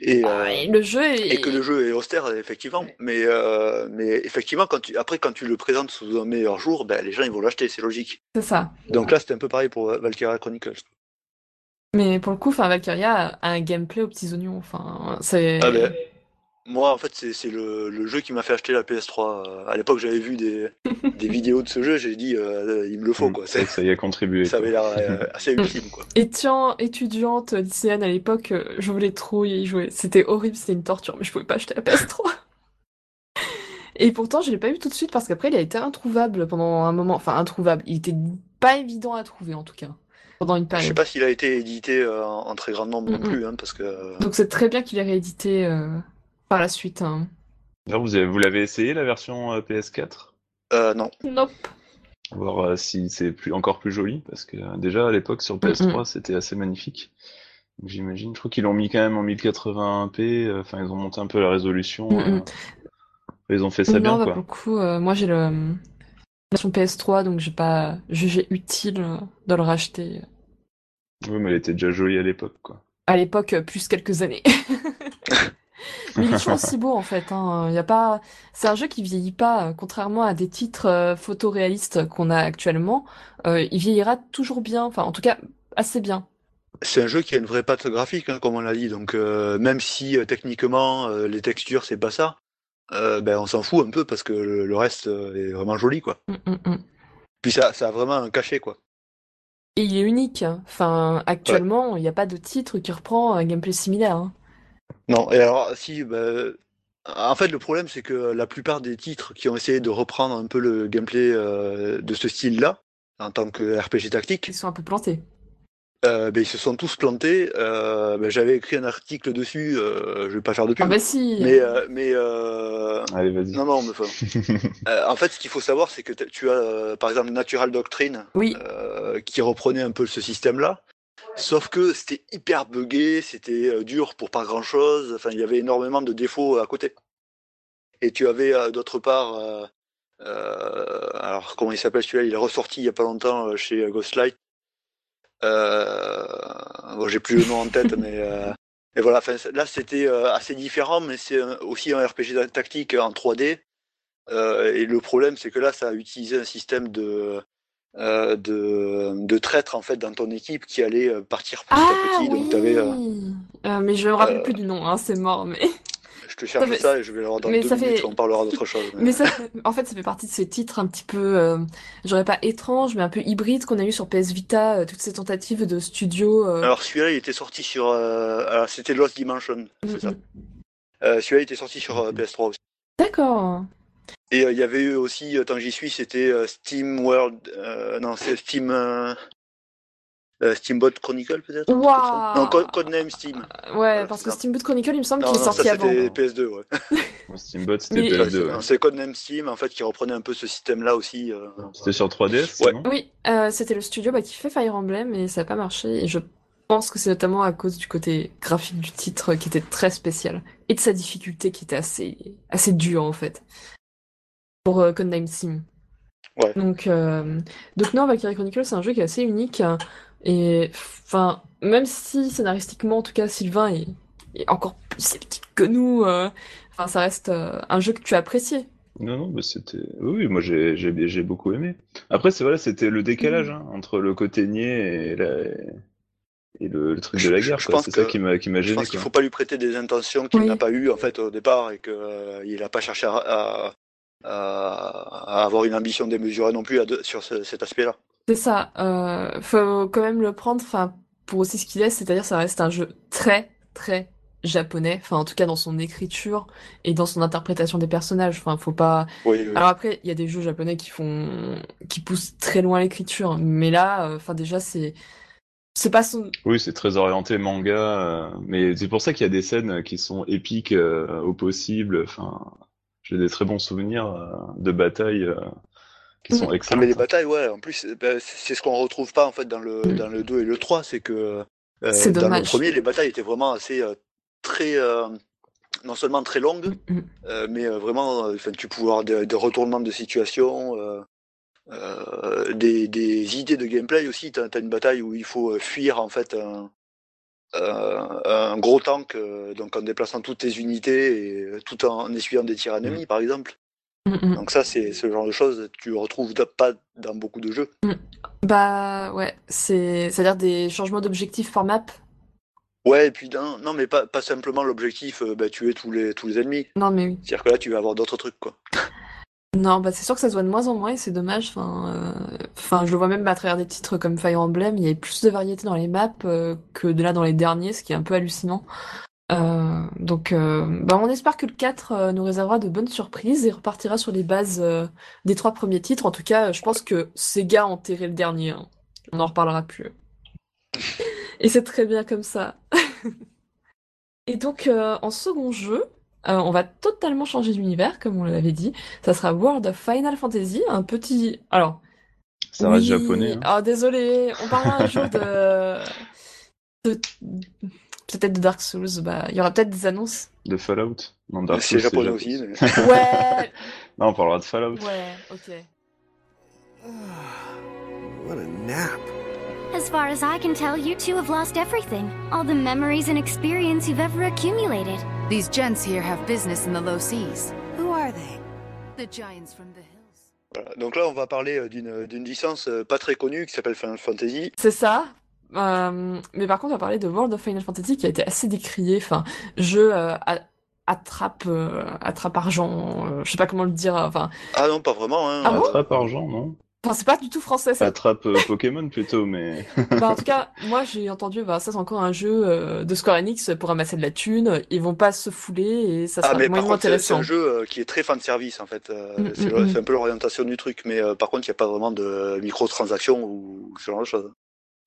[SPEAKER 2] Et,
[SPEAKER 1] ah,
[SPEAKER 2] euh,
[SPEAKER 1] et le jeu est...
[SPEAKER 2] et que le jeu est austère effectivement, mais euh, mais effectivement quand tu après quand tu le présentes sous un meilleur jour, ben, les gens ils vont l'acheter, c'est logique.
[SPEAKER 1] C'est ça.
[SPEAKER 2] Donc là c'était un peu pareil pour Valkyria Chronicles.
[SPEAKER 1] Mais pour le coup, enfin, Valkyria a un gameplay aux petits oignons. Enfin, c'est.
[SPEAKER 2] Ah ben, moi en fait c'est c'est le, le jeu qui m'a fait acheter la PS3. Euh, À l'époque j'avais vu des, des vidéos de ce jeu, j'ai dit euh, il me le faut
[SPEAKER 3] Mm,
[SPEAKER 2] quoi.
[SPEAKER 3] ça y a contribué.
[SPEAKER 2] Ça avait
[SPEAKER 3] quoi.
[SPEAKER 2] l'air euh, assez ultime quoi.
[SPEAKER 1] Étant étudiante lycéenne à l'époque, euh, je voulais trop y jouer. C'était horrible, c'était une torture, mais je pouvais pas acheter la PS3. Et pourtant, je l'ai pas eu tout de suite parce qu'après, il a été introuvable pendant un moment. Enfin, introuvable. Il était pas évident à trouver en tout cas pendant une
[SPEAKER 2] Je sais pas s'il a été édité euh, en très grand nombre non
[SPEAKER 1] Mm,
[SPEAKER 2] plus, hein, parce que euh,
[SPEAKER 1] Donc c'est très bien qu'il ait réédité euh, par la suite. hein.
[SPEAKER 3] Vous avez- vous l'avez essayé la version euh, PS4
[SPEAKER 2] euh, non.
[SPEAKER 1] Nope.
[SPEAKER 3] Voir euh, si c'est plus, encore plus joli, parce que euh, déjà à l'époque sur PS3 c'était assez magnifique. J'imagine, je crois qu'ils l'ont mis quand même en 1080p, euh, enfin ils ont monté un peu la résolution.
[SPEAKER 1] Mm,
[SPEAKER 3] euh,
[SPEAKER 1] mm.
[SPEAKER 3] Ils ont fait ça
[SPEAKER 1] non,
[SPEAKER 3] bien
[SPEAKER 1] bah,
[SPEAKER 3] quoi.
[SPEAKER 1] pour le coup, euh, moi j'ai le version PS3, donc j'ai pas jugé utile de le racheter.
[SPEAKER 3] Oui, mais elle était déjà jolie à l'époque quoi.
[SPEAKER 1] À l'époque, plus quelques années. Mais il est toujours aussi beau en fait. Hein. Y a pas... C'est un jeu qui vieillit pas, contrairement à des titres euh, photoréalistes qu'on a actuellement. Euh, il vieillira toujours bien, enfin en tout cas assez bien.
[SPEAKER 2] C'est un jeu qui a une vraie patte graphique, hein, comme on l'a dit. Donc euh, même si euh, techniquement euh, les textures c'est pas ça, euh, ben on s'en fout un peu parce que le, le reste euh, est vraiment joli quoi.
[SPEAKER 1] Mm, mm, mm.
[SPEAKER 2] Puis ça, ça a vraiment un cachet quoi.
[SPEAKER 1] Et il est unique. hein. Enfin, actuellement, il n'y a pas de titre qui reprend un gameplay similaire. hein.
[SPEAKER 2] Non, et alors si, ben, en fait le problème c'est que la plupart des titres qui ont essayé de reprendre un peu le gameplay euh, de ce style-là, en tant que RPG tactique,
[SPEAKER 1] Ils sont un peu plantés.
[SPEAKER 2] Euh, ben, ils se sont tous plantés. Euh, ben, J'avais écrit un article dessus, euh, je vais pas faire de pub,
[SPEAKER 1] Ah bah si.
[SPEAKER 2] mais euh, mais euh,
[SPEAKER 3] Allez, vas-y.
[SPEAKER 2] non non, mais enfin, Euh, en fait, ce qu'il faut savoir, c'est que tu as, euh, par exemple, Natural Doctrine,
[SPEAKER 1] Oui.
[SPEAKER 2] euh, qui reprenait un peu ce système-là. Sauf que c'était hyper buggé, c'était dur pour pas grand-chose. Enfin, il y avait énormément de défauts à côté. Et tu avais euh, d'autre part, euh, euh, alors comment il s'appelle celui-là? Il est ressorti il y a pas longtemps chez Ghostlight. Euh, bon, j'ai plus le nom en tête, mais euh, et voilà. Là, c'était euh, assez différent, mais c'est aussi un RPG tactique en 3D. Euh, et le problème, c'est que là, ça a utilisé un système de, euh, de, de traître en fait dans ton équipe qui allait partir petit
[SPEAKER 1] Ah
[SPEAKER 2] à petit.
[SPEAKER 1] oui.
[SPEAKER 2] Donc, t'avais, euh,
[SPEAKER 1] Euh, mais je me rappelle plus du nom, hein, c'est mort. Mais
[SPEAKER 2] je te cherche ça et je vais le voir dans
[SPEAKER 1] mais
[SPEAKER 2] deux minutes.
[SPEAKER 1] fait-
[SPEAKER 2] On parlera d'autre chose. mais-
[SPEAKER 1] Mais ça, en fait, ça fait partie de ces titres un petit peu, euh, j'aurais pas étrange, mais un peu hybride qu'on a eu sur PS Vita, euh, toutes ces tentatives de studio. euh,
[SPEAKER 2] Alors celui-là, il était sorti sur, alors, c'était Lost Dimension, c'est
[SPEAKER 1] mm,
[SPEAKER 2] ça.
[SPEAKER 1] mm.
[SPEAKER 2] Celui-là, il était sorti sur euh, PS3 aussi.
[SPEAKER 1] D'accord.
[SPEAKER 2] Et il y avait eu aussi, tant que j'y suis, c'était Steam World, non, c'est Steam, euh, Steamboat Chronicle peut-être.
[SPEAKER 1] Waouh.
[SPEAKER 2] Non, Code, Codename Steam.
[SPEAKER 1] Ouais,
[SPEAKER 2] Voilà,
[SPEAKER 1] parce que
[SPEAKER 2] ça.
[SPEAKER 1] Steamboat Chronicle, il me semble qu'il est sorti
[SPEAKER 2] ça
[SPEAKER 1] avant.
[SPEAKER 2] c'était
[SPEAKER 1] hein.
[SPEAKER 2] PS2, ouais.
[SPEAKER 3] Steamboat, c'était
[SPEAKER 1] Mais-
[SPEAKER 3] PS2.
[SPEAKER 2] Ouais, c'est- Codename Steam en fait qui reprenait un peu ce système-là aussi. euh.
[SPEAKER 3] C'était sur 3DS,
[SPEAKER 2] Ouais.
[SPEAKER 1] Oui, euh, c'était le studio bah, qui fait Fire Emblem et ça n'a pas marché. Et je pense que c'est notamment à cause du côté graphique du titre qui était très spécial et de sa difficulté qui était assez, assez dure en fait pour euh, Codename Sim.
[SPEAKER 2] Ouais.
[SPEAKER 1] Donc, euh, donc non, Valkyrie Chronicles c'est un jeu qui est assez unique hein. Et enfin même si scénaristiquement en tout cas Sylvain est, est encore plus sceptique que nous, euh, enfin ça reste euh, un jeu que tu as apprécié.
[SPEAKER 3] Non, non, mais c'était. Oui, moi j'ai j'ai j'ai beaucoup aimé. Après, c'est voilà, c'était le décalage hein, entre le côté niais et, la... et le, le truc de la guerre.
[SPEAKER 2] je pense
[SPEAKER 3] C'est ça qui m'a qui m'a
[SPEAKER 2] Je
[SPEAKER 3] gêné.
[SPEAKER 2] pense qu'il
[SPEAKER 3] quoi.
[SPEAKER 2] faut pas lui prêter des intentions qu'il
[SPEAKER 1] Oui.
[SPEAKER 2] n'a pas eu en fait au départ et qu'il n'a pas cherché à, à, à- à avoir une ambition démesurée non plus à de- sur ce- cet aspect-là.
[SPEAKER 1] C'est ça, euh, faut quand même le prendre, enfin, pour aussi ce qu'il est, c'est-à-dire ça reste un jeu très, très japonais, enfin en tout cas dans son écriture et dans son interprétation des personnages. Enfin, faut pas.
[SPEAKER 2] Oui, oui.
[SPEAKER 1] Alors après, il y a des jeux japonais qui font, qui poussent très loin l'écriture, mais là, euh, enfin déjà c'est, c'est pas son.
[SPEAKER 3] Oui, c'est très orienté manga, euh, mais c'est pour ça qu'il y a des scènes qui sont épiques euh, au possible. Enfin, j'ai des très bons souvenirs de batailles qui sont
[SPEAKER 1] Mhm.
[SPEAKER 2] Ah, mais les batailles, ouais, en plus, ben, c'est ce qu'on retrouve pas en fait dans le,
[SPEAKER 1] Mm.
[SPEAKER 2] dans le 2 et le 3, c'est que euh, dans le premier, les batailles étaient vraiment assez euh, très, euh, non seulement très longues,
[SPEAKER 1] Mm.
[SPEAKER 2] euh, mais euh, vraiment, euh, enfin, tu pouvais avoir des, des retournements de situation, euh, euh, des, des idées de gameplay aussi. T'as as une bataille où il faut fuir en fait un, un- un gros tank, euh, donc en déplaçant toutes tes unités et tout en essuyant des tirs ennemis, par exemple.
[SPEAKER 1] Mm, mm.
[SPEAKER 2] Donc ça, c'est ce genre de choses que tu retrouves pas dans beaucoup de jeux.
[SPEAKER 1] Bah ouais, c'est, c'est-à-dire des changements d'objectifs par map.
[SPEAKER 2] Ouais, et puis non, non mais pas, pas simplement l'objectif, euh, bah, tuer tous les, tous les ennemis.
[SPEAKER 1] Non mais oui.
[SPEAKER 2] C'est-à-dire que là, tu vas avoir d'autres trucs, quoi.
[SPEAKER 1] Non, bah c'est sûr que ça se voit de moins en moins et c'est dommage. Enfin, euh, enfin, je le vois même à travers des titres comme Fire Emblem, il y avait plus de variété dans les maps euh, que de là dans les derniers, ce qui est un peu hallucinant. Euh, donc, euh, bah on espère que le 4 euh, nous réservera de bonnes surprises et repartira sur les bases des trois premiers titres. En tout cas, je pense que Sega a enterré le dernier. hein. On n'en reparlera plus. Et c'est très bien comme ça. Et donc, en second jeu, on va totalement changer d'univers, comme on l'avait dit. Ça sera World of Final Fantasy, un petit... Alors,
[SPEAKER 3] Ça reste
[SPEAKER 1] oui,
[SPEAKER 3] japonais. hein.
[SPEAKER 1] Ah, désolé, on parlera un jour de... de- Peut-être de Dark Souls, bah, il y aura peut-être des annonces.
[SPEAKER 3] De Fallout. Non, Dark
[SPEAKER 2] C'est
[SPEAKER 3] Souls,
[SPEAKER 2] japonais
[SPEAKER 3] Jap-
[SPEAKER 2] aussi. mais-
[SPEAKER 1] Ouais,
[SPEAKER 3] Non, on parlera de Fallout.
[SPEAKER 1] ouais, ok.
[SPEAKER 5] What a nap.
[SPEAKER 4] As far as I can tell, you two have lost everything. All the memories and experience you've ever accumulated.
[SPEAKER 6] These gents here have business in the low seas.
[SPEAKER 5] Who are they?
[SPEAKER 6] The giants from the hills.
[SPEAKER 2] Voilà. Donc là, on va parler euh, d'une d'une licence euh, pas très connue qui s'appelle Final Fantasy.
[SPEAKER 1] C'est ça. Euh, mais par contre, on va parler de World of Final Fantasy qui a été assez décrié. Enfin, jeu euh, attrape, euh, attrape argent. euh, je sais pas comment le dire. Enfin,
[SPEAKER 2] Ah non, pas vraiment. Hein.
[SPEAKER 1] Ah bon?
[SPEAKER 3] Attrape argent, non
[SPEAKER 1] enfin, c'est pas du tout français. Ça.
[SPEAKER 3] Attrape euh, Pokémon plutôt, mais.
[SPEAKER 1] Bah, en tout cas, moi j'ai entendu, bah, ça c'est encore un jeu euh, de Square Enix pour ramasser de la thune. Ils vont pas se fouler et ça
[SPEAKER 2] Ah,
[SPEAKER 1] sera
[SPEAKER 2] mais par contre, c'est c'est
[SPEAKER 1] intéressant.
[SPEAKER 2] un jeu euh, qui est très fan service en fait. Euh,
[SPEAKER 1] Mm,
[SPEAKER 2] c'est
[SPEAKER 1] mm, mm.
[SPEAKER 2] c'est un peu l'orientation du truc, mais euh, par contre, il n'y a pas vraiment de microtransactions ou ce genre de choses.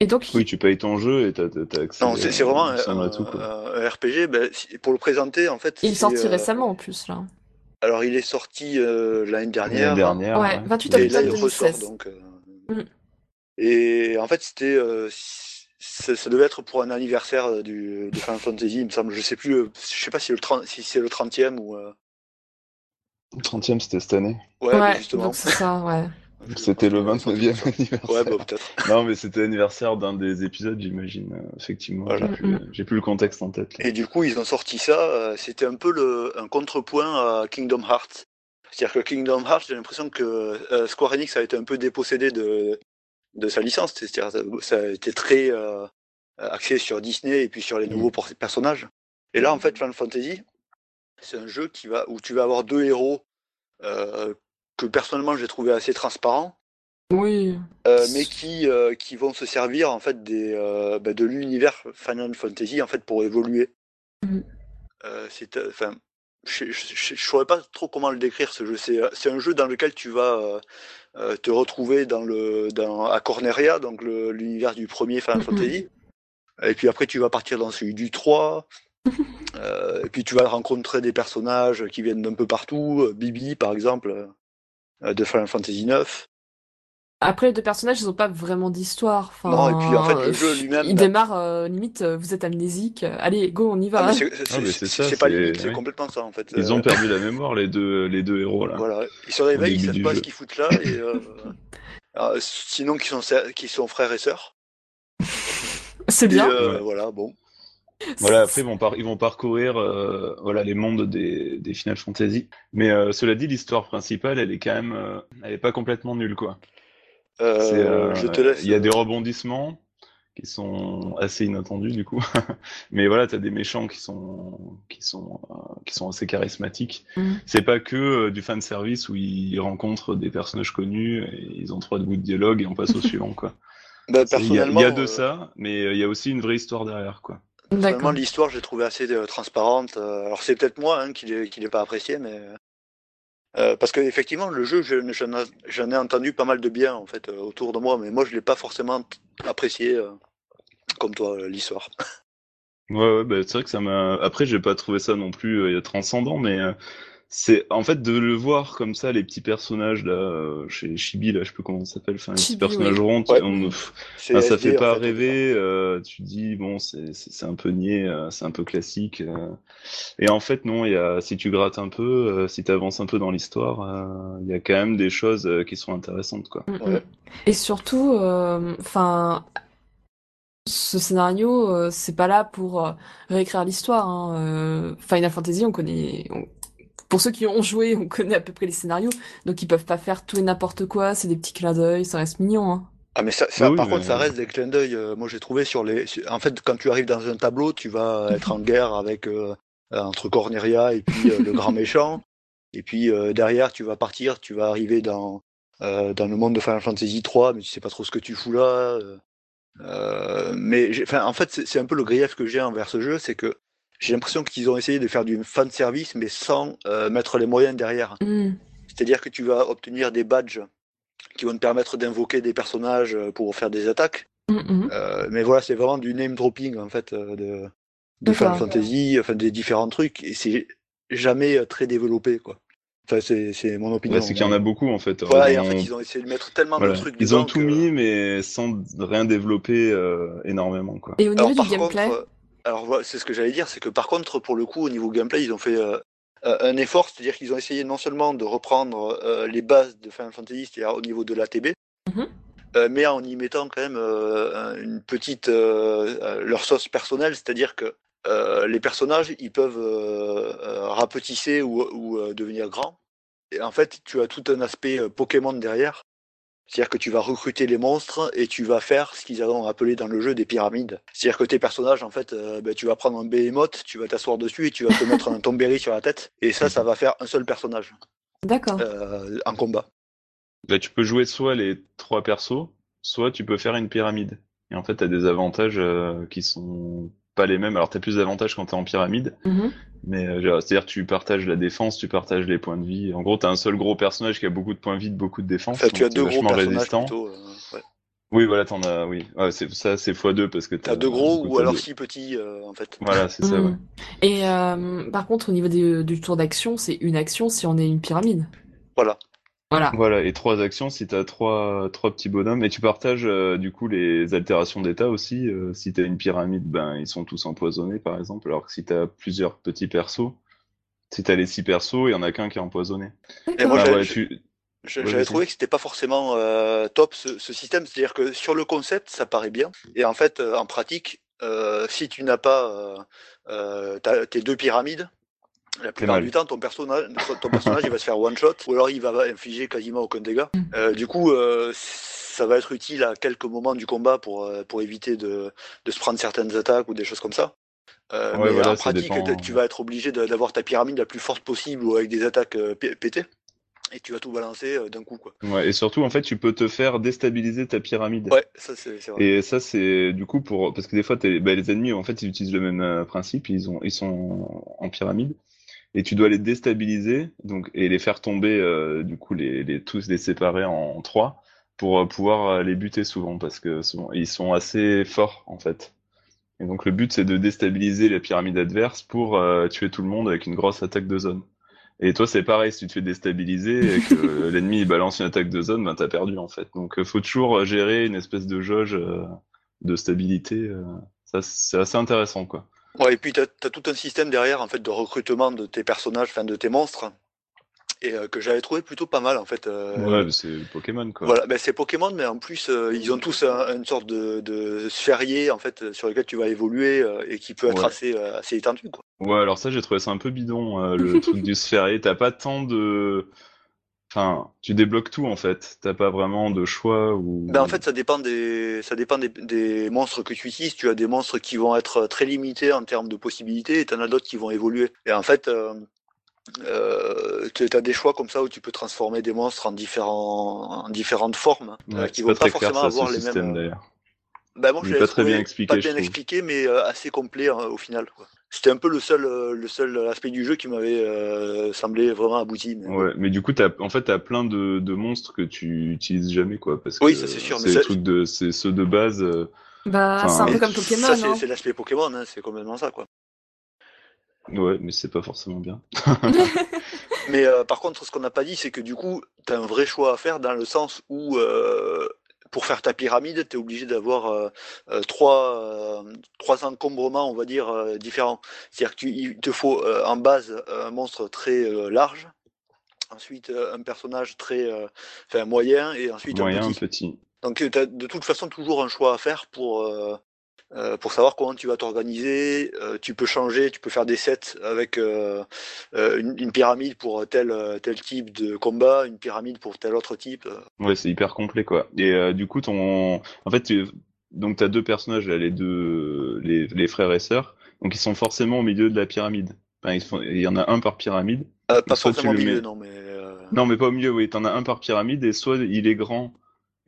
[SPEAKER 1] Et donc,
[SPEAKER 3] Oui, tu payes ton jeu et t'as t'as- accès
[SPEAKER 2] Non, c'est c'est vraiment
[SPEAKER 3] à
[SPEAKER 2] un,
[SPEAKER 3] ça
[SPEAKER 2] un-
[SPEAKER 3] tout, quoi.
[SPEAKER 2] un RPG. ben, si- pour le présenter, en fait,
[SPEAKER 1] il est sorti
[SPEAKER 2] euh,
[SPEAKER 1] récemment en plus là.
[SPEAKER 2] Alors, il est sorti euh, l'année dernière.
[SPEAKER 3] L'année dernière.
[SPEAKER 1] Ouais,
[SPEAKER 3] ouais.
[SPEAKER 1] 28
[SPEAKER 2] Et là,
[SPEAKER 1] octobre
[SPEAKER 2] il ressort
[SPEAKER 1] 2016.
[SPEAKER 2] donc. euh,
[SPEAKER 1] Mm.
[SPEAKER 2] Et en fait, c'était, euh, ça, ça devait être pour un anniversaire du de Final Fantasy, il me semble. Je sais plus, euh, je sais pas si, le 30 si c'est le 30e ou. euh,
[SPEAKER 3] Le 30e, c'était cette année.
[SPEAKER 2] Ouais,
[SPEAKER 1] Ouais,
[SPEAKER 2] justement.
[SPEAKER 1] donc c'est ça, ouais.
[SPEAKER 3] C'était le 29e anniversaire.
[SPEAKER 2] Ouais, bah peut-être.
[SPEAKER 3] Non, mais c'était l'anniversaire d'un des épisodes, j'imagine. euh, Effectivement,
[SPEAKER 2] Voilà.
[SPEAKER 3] j'ai plus, j'ai plus le contexte en tête. là.
[SPEAKER 2] Et du coup, ils ont sorti ça. euh, C'était un peu le, un contrepoint à Kingdom Hearts. C'est-à-dire que Kingdom Hearts, j'ai l'impression que euh, Square Enix a été un peu dépossédé de, de sa licence. C'est-à-dire ça, ça a été très euh, axé sur Disney et puis sur les
[SPEAKER 3] Mm.
[SPEAKER 2] nouveaux personnages. Et là, en fait, Final Fantasy, c'est un jeu qui va, où tu vas avoir deux héros euh, que personnellement j'ai trouvé assez transparents.
[SPEAKER 1] Oui.
[SPEAKER 2] Euh, mais qui, euh, qui vont se servir en fait des, euh, bah, de l'univers Final Fantasy en fait pour évoluer. Euh, c'est, enfin, je ne saurais pas trop comment le décrire ce jeu. C'est, c'est un jeu dans lequel tu vas te retrouver dans le, dans, à Corneria, donc le- l'univers du premier Final. Fantasy. Et puis après, tu vas partir dans celui du 3. Euh, et puis tu vas rencontrer des personnages qui viennent d'un peu partout. Bibi, par exemple, de Final Fantasy 9.
[SPEAKER 1] Après, les deux personnages, ils ont pas vraiment d'histoire. Enfin,
[SPEAKER 2] Non, et puis, en fait, le
[SPEAKER 1] euh,
[SPEAKER 2] jeu lui-même,
[SPEAKER 1] Il démarre, euh, limite, euh, vous êtes amnésique. euh, Allez, go, on y va.
[SPEAKER 2] Ah, c'est, c'est-
[SPEAKER 3] Ah,
[SPEAKER 2] pas limite,
[SPEAKER 3] oui.
[SPEAKER 2] complètement ça en fait.
[SPEAKER 3] Ils
[SPEAKER 2] Euh,
[SPEAKER 3] ont perdu la mémoire, les deux, les deux héros, là.
[SPEAKER 2] Voilà, ils se réveillent, ils savent pas
[SPEAKER 3] jeu.
[SPEAKER 2] ce qu'ils foutent là, et euh, alors, sinon qu'ils sont, qu'ils sont frères et sœurs.
[SPEAKER 1] C'est bien.
[SPEAKER 2] euh,
[SPEAKER 3] Ouais.
[SPEAKER 2] Voilà, bon.
[SPEAKER 3] Voilà, après ils vont, par- ils vont parcourir euh, voilà les mondes des, des Final Fantasy. Mais euh, cela dit, l'histoire principale, elle est quand même, euh, elle est pas complètement nulle quoi.
[SPEAKER 2] Euh,
[SPEAKER 3] euh,
[SPEAKER 2] je te laisse.
[SPEAKER 3] Il y a des rebondissements qui sont assez inattendus du coup. Mais voilà, t'as des méchants qui sont qui sont euh, qui sont assez charismatiques.
[SPEAKER 1] Mhm.
[SPEAKER 3] C'est pas que euh, du fan service où ils rencontrent des personnages connus et ils ont trois bouts de dialogue et on passe au suivant quoi.
[SPEAKER 2] Bah,
[SPEAKER 3] Il y a, il y a
[SPEAKER 2] personnellement,
[SPEAKER 3] de
[SPEAKER 2] euh,
[SPEAKER 3] ça, mais il y a aussi une vraie histoire derrière quoi.
[SPEAKER 2] Finalement,
[SPEAKER 1] D'accord.
[SPEAKER 2] l'histoire, j'ai trouvé assez euh, transparente. Euh, alors, c'est peut-être moi hein, qui l'ai qui l'ai pas apprécié, mais euh, parce que effectivement, le jeu, je- j'en ai, j'en ai entendu pas mal de bien en fait euh, autour de moi, mais moi, je l'ai pas forcément apprécié euh, comme toi euh, l'histoire.
[SPEAKER 3] Ouais, ouais, bah, c'est vrai que ça m'a. Après, j'ai pas trouvé ça non plus euh, transcendant, mais euh, c'est en fait de le voir comme ça, les petits personnages là, chez Chibi là, je sais plus comment ça s'appelle, enfin les petits personnages
[SPEAKER 1] oui.
[SPEAKER 3] ronds,
[SPEAKER 2] Ouais.
[SPEAKER 3] on- enfin, ça
[SPEAKER 2] SD,
[SPEAKER 3] fait
[SPEAKER 2] en
[SPEAKER 3] pas
[SPEAKER 2] fait,
[SPEAKER 3] rêver. euh, tu dis bon, c'est c'est c'est un peu niais, euh, c'est un peu classique. euh. Et en fait, non, il y a si tu grattes un peu, euh, si tu avances un peu dans l'histoire, euh, il y a quand même des choses euh, qui sont intéressantes quoi.
[SPEAKER 2] Ouais.
[SPEAKER 1] Et surtout, euh, enfin, ce scénario, euh, c'est pas là pour euh, réécrire l'histoire. Hein. Euh, Final Fantasy, on connaît. on- Pour ceux qui ont joué, on connaît à peu près les scénarios, donc ils peuvent pas faire tout et n'importe quoi. C'est des petits clins d'œil, ça reste mignon. Hein.
[SPEAKER 2] Ah mais ça, ça
[SPEAKER 3] oui,
[SPEAKER 2] par
[SPEAKER 3] mais-
[SPEAKER 2] contre ça reste des clins d'œil. euh, moi j'ai trouvé sur les, en fait quand tu arrives dans un tableau, tu vas être en guerre avec euh, entre Corneria et puis euh, le grand méchant, et puis euh, derrière tu vas partir, tu vas arriver dans euh, dans le monde de Final Fantasy 3, mais tu sais pas trop ce que tu fous là. euh, euh, mais j'ai- enfin en fait c'est c'est un peu le grief que j'ai envers ce jeu, c'est que j'ai l'impression qu'ils ont essayé de faire du fan service mais sans euh, mettre les moyens derrière.
[SPEAKER 1] Mm.
[SPEAKER 2] C'est-à-dire que tu vas obtenir des badges qui vont te permettre d'invoquer des personnages euh, pour faire des attaques.
[SPEAKER 1] Mm.
[SPEAKER 2] Euh, mais voilà, c'est vraiment du name dropping en fait de, de. Final Fantasy, enfin des différents trucs, et c'est jamais très développé quoi. Enfin, c'est c'est mon opinion.
[SPEAKER 3] Bah, c'est qu'il y en a beaucoup en fait.
[SPEAKER 2] Voilà, et
[SPEAKER 3] Ils
[SPEAKER 2] en fait,
[SPEAKER 3] ont-
[SPEAKER 2] ils ont essayé de mettre tellement
[SPEAKER 3] voilà.
[SPEAKER 2] de trucs
[SPEAKER 3] Ils ont tout
[SPEAKER 2] que-
[SPEAKER 3] mis, mais sans rien développer euh, énormément quoi.
[SPEAKER 1] Et au niveau
[SPEAKER 2] Alors,
[SPEAKER 1] du gameplay,
[SPEAKER 2] contre, alors c'est ce que j'allais dire, c'est que par contre, pour le coup, au niveau gameplay, ils ont fait euh, euh, un effort, c'est-à-dire qu'ils ont essayé non seulement de reprendre euh, les bases de Final Fantasy, c'est-à-dire au niveau de l'ATB, euh, mais en y mettant quand même un- une petite leur sauce personnelle, c'est-à-dire que les personnages, ils peuvent rapetisser ou, ou devenir grands. Et en fait, tu as tout un aspect Pokémon derrière. C'est-à-dire que tu vas recruter les monstres et tu vas faire ce qu'ils ont appelé dans le jeu des pyramides. C'est-à-dire que tes personnages, en fait, euh, ben, tu vas prendre un behemoth, tu vas t'asseoir dessus et tu vas te mettre un tombéry sur la tête. Et ça, ça va faire un seul personnage
[SPEAKER 1] d'accord.
[SPEAKER 2] euh, en combat.
[SPEAKER 3] Là, tu peux jouer soit les trois persos, soit tu peux faire une pyramide. Et en fait, t'as des avantages euh, qui sont pas les mêmes. Alors, t'as plus d'avantages quand t'es en pyramide,
[SPEAKER 1] Mhm.
[SPEAKER 3] Mais euh, genre, c'est-à-dire tu partages la défense, tu partages les points de vie. En gros, t'as un seul gros personnage qui a beaucoup de points de vie, beaucoup de défense.
[SPEAKER 2] Enfin, tu as deux gros personnages
[SPEAKER 3] résistant.
[SPEAKER 2] plutôt. euh, ouais.
[SPEAKER 3] Oui, voilà, t'en as, oui. Ouais, c'est ça, c'est x2 parce que
[SPEAKER 2] T'as deux gros ou alors six petits, euh, en fait.
[SPEAKER 3] Voilà, c'est ça, ouais.
[SPEAKER 1] Mm. Et euh, par contre, au niveau des- du tour d'action, c'est une action si on est une pyramide.
[SPEAKER 2] Voilà.
[SPEAKER 1] Voilà.
[SPEAKER 3] Voilà, et trois actions si t'as trois, trois petits bonhommes. Et tu partages euh, du coup les altérations d'état aussi. Euh, si t'as une pyramide, ben ils sont tous empoisonnés par exemple. Alors que si t'as plusieurs petits persos, si t'as les six persos, il y en a qu'un qui est empoisonné.
[SPEAKER 2] Et moi,
[SPEAKER 3] Ah ouais, tu...
[SPEAKER 2] J'avais trouvé que c'était pas forcément euh, top ce, ce système, c'est-à-dire que sur le concept ça paraît bien, et en fait euh, en pratique, euh, si tu n'as pas euh, euh, t'as tes deux pyramides, la plupart du temps ton personnage, ton personnage il va se faire one shot, ou alors il va infliger quasiment aucun dégât. Euh, du coup, euh, ça va être utile à quelques moments du combat pour euh, pour éviter de, de se prendre certaines attaques ou des choses comme ça. Euh,
[SPEAKER 3] Ouais,
[SPEAKER 2] mais
[SPEAKER 3] voilà,
[SPEAKER 2] en pratique,
[SPEAKER 3] dépend.
[SPEAKER 2] tu vas être obligé d'avoir ta pyramide la plus forte possible ou avec des attaques euh, pé- pétées. Et tu vas tout balancer euh, d'un coup, quoi.
[SPEAKER 3] ouais, et surtout en fait tu peux te faire déstabiliser ta pyramide.
[SPEAKER 2] Ouais, ça c'est c'est vrai.
[SPEAKER 3] Et ça c'est du coup pour parce que des fois t'es- bah, les ennemis en fait ils utilisent le même euh, principe, ils ont ils sont en pyramide et tu dois les déstabiliser donc et les faire tomber euh, du coup les, les tous les séparer en trois pour euh, pouvoir euh, les buter souvent parce que souvent ils sont assez forts en fait. Et donc le but c'est de déstabiliser la pyramide adverse pour euh, tuer tout le monde avec une grosse attaque de zone. Et toi c'est pareil si tu te fais déstabiliser et que l'ennemi balance une attaque de zone, ben t'as perdu en fait. Donc faut toujours gérer une espèce de jauge euh, de stabilité. ça c'est assez intéressant quoi.
[SPEAKER 2] Ouais, et puis tu as, tout un système derrière en fait de recrutement de tes personnages, enfin de tes monstres, et euh, que j'avais trouvé plutôt pas mal en fait. euh,
[SPEAKER 3] Ouais, c'est Pokémon quoi.
[SPEAKER 2] Voilà, ben c'est Pokémon, mais en plus euh, ils ont tous un- une sorte de, de sphérié en fait sur lequel tu vas évoluer et qui peut être
[SPEAKER 3] Ouais.
[SPEAKER 2] assez assez étendu quoi.
[SPEAKER 3] Ouais, alors ça j'ai trouvé ça un peu bidon le truc du sphérié. T'as pas tant de, enfin, tu débloques tout en fait. T'as pas vraiment de choix ou.
[SPEAKER 2] Ben en fait ça dépend des ça dépend des, des monstres que tu utilises. Tu as des monstres qui vont être très limités en termes de possibilités et t'en as d'autres qui vont évoluer. Et en fait euh, euh, tu as des choix comme ça où tu peux transformer des monstres en différents en différentes formes euh,
[SPEAKER 3] Ouais,
[SPEAKER 2] qui
[SPEAKER 3] c'est
[SPEAKER 2] vont
[SPEAKER 3] pas
[SPEAKER 2] pas
[SPEAKER 3] très clair
[SPEAKER 2] forcément
[SPEAKER 3] ça,
[SPEAKER 2] avoir les
[SPEAKER 3] système
[SPEAKER 2] mêmes. euh,
[SPEAKER 3] d'ailleurs.
[SPEAKER 2] Je l'avais
[SPEAKER 3] pas très bien expliqué,
[SPEAKER 2] Pas
[SPEAKER 3] je
[SPEAKER 2] bien
[SPEAKER 3] trouve.
[SPEAKER 2] expliqué, mais euh, assez complet hein, au final. quoi. C'était un peu le seul, euh, le seul aspect du jeu qui m'avait euh, semblé vraiment abouti. Mais...
[SPEAKER 3] Ouais, mais du coup, t'as, en fait, t'as plein de, de monstres que tu utilises jamais, quoi, parce
[SPEAKER 2] Oui,
[SPEAKER 3] que
[SPEAKER 2] ça, c'est sûr, mais
[SPEAKER 3] c'est
[SPEAKER 2] ça-
[SPEAKER 3] ceux de base. euh,
[SPEAKER 1] Bah,
[SPEAKER 3] Enfin,
[SPEAKER 1] c'est un peu comme
[SPEAKER 2] Ça,
[SPEAKER 1] Pokémon,
[SPEAKER 2] c'est
[SPEAKER 1] hein.
[SPEAKER 2] c'est l'aspect Pokémon, hein, c'est complètement ça. quoi.
[SPEAKER 3] Ouais, mais c'est pas forcément bien.
[SPEAKER 2] Mais euh, par contre, ce qu'on n'a pas dit, c'est que du coup, tu as un vrai choix à faire dans le sens où, euh, pour faire ta pyramide, tu es obligé d'avoir euh, euh, trois, euh, trois encombrements, on va dire, euh, différents. C'est-à-dire qu'il te faut euh, en base un monstre très euh, large, ensuite un personnage très euh, enfin, moyen, et ensuite
[SPEAKER 3] Moyen,
[SPEAKER 2] un petit.
[SPEAKER 3] petit.
[SPEAKER 2] Donc tu as de toute façon toujours un choix à faire pour, euh, pour savoir comment tu vas t'organiser. Euh, tu peux changer, tu peux faire des sets avec euh, euh, une, une pyramide pour tel, tel type de combat, une pyramide pour tel autre type.
[SPEAKER 3] Ouais, c'est hyper complet, quoi. Et euh, du coup, ton, en fait, tu... donc t'as deux personnages, là, les deux, les, les frères et sœurs, donc ils sont forcément au milieu de la pyramide. Enfin, ils sont... Il y en a un par pyramide.
[SPEAKER 2] Euh, pas
[SPEAKER 3] Soit tu
[SPEAKER 2] forcément au milieu,
[SPEAKER 3] mets-
[SPEAKER 2] non, mais euh,
[SPEAKER 3] Non, mais pas au milieu, oui. T'en as un par pyramide et soit il est grand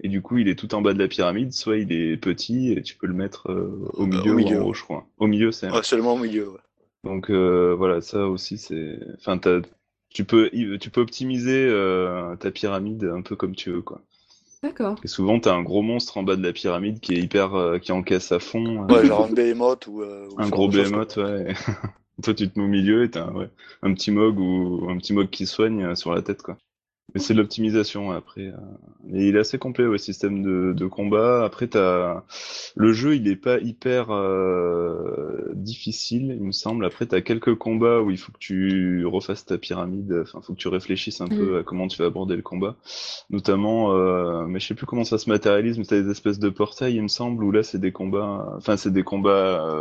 [SPEAKER 3] et du coup il est tout en bas de la pyramide, soit il est petit et tu peux le mettre euh, au milieu,
[SPEAKER 2] au milieu,
[SPEAKER 3] ou en haut,
[SPEAKER 2] ouais.
[SPEAKER 3] je crois. Au milieu, c'est.
[SPEAKER 2] ouais, seulement au milieu. ouais.
[SPEAKER 3] Donc euh, voilà, ça aussi c'est. Enfin, tu peux tu peux optimiser euh, ta pyramide un peu comme tu veux, quoi.
[SPEAKER 1] D'accord.
[SPEAKER 3] Et souvent t'as un gros monstre en bas de la pyramide qui est hyper euh, qui encaisse à fond. euh,
[SPEAKER 2] Ouais, genre un behemoth ou, euh, ou
[SPEAKER 3] un gros behemoth, ouais. Toi, tu te mets au milieu et t'as ouais, un petit mog ou un petit mog qui soigne euh, sur la tête, quoi. Mais c'est de l'optimisation après. euh. Et il est assez complet, ouais, système de, de combat. Après, t'as le jeu, il est pas hyper euh, difficile, il me semble. Après, t'as quelques combats où il faut que tu refasses ta pyramide. Enfin, faut que tu réfléchisses un peu à comment tu vas aborder le combat. Notamment, euh, mais je sais plus comment ça se matérialise, mais t'as des espèces de portails, il me semble, où là, c'est des combats. Enfin, c'est des combats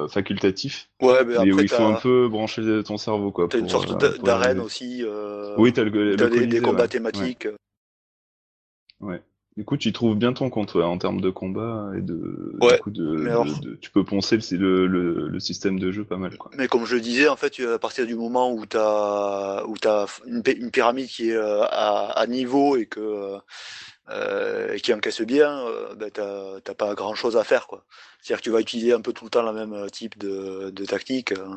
[SPEAKER 3] euh, facultatifs.
[SPEAKER 2] Ouais, mais
[SPEAKER 3] Mais où
[SPEAKER 2] après,
[SPEAKER 3] il faut un peu brancher ton cerveau, quoi.
[SPEAKER 2] t'as une sorte
[SPEAKER 3] euh,
[SPEAKER 2] d'arène aussi. euh,
[SPEAKER 3] Oui, t'as le, le
[SPEAKER 2] t'as des, des combats
[SPEAKER 3] ouais.
[SPEAKER 2] thématiques.
[SPEAKER 3] Ouais. Du coup, tu trouves bien ton compte, ouais, en termes de combat et de,
[SPEAKER 2] Ouais,
[SPEAKER 3] du coup, de,
[SPEAKER 2] mais
[SPEAKER 3] de-
[SPEAKER 2] alors-
[SPEAKER 3] de- tu peux poncer le, le, le système de jeu pas mal, quoi.
[SPEAKER 2] Mais comme je le disais, en fait, à partir du moment où tu as, où as une, pyramide qui est euh, à, à niveau et que euh, euh, et qui encaisse bien, euh, ben t'as pas grand chose à faire. quoi. C'est-à-dire que tu vas utiliser un peu tout le temps la même euh, type de, de tactique. euh.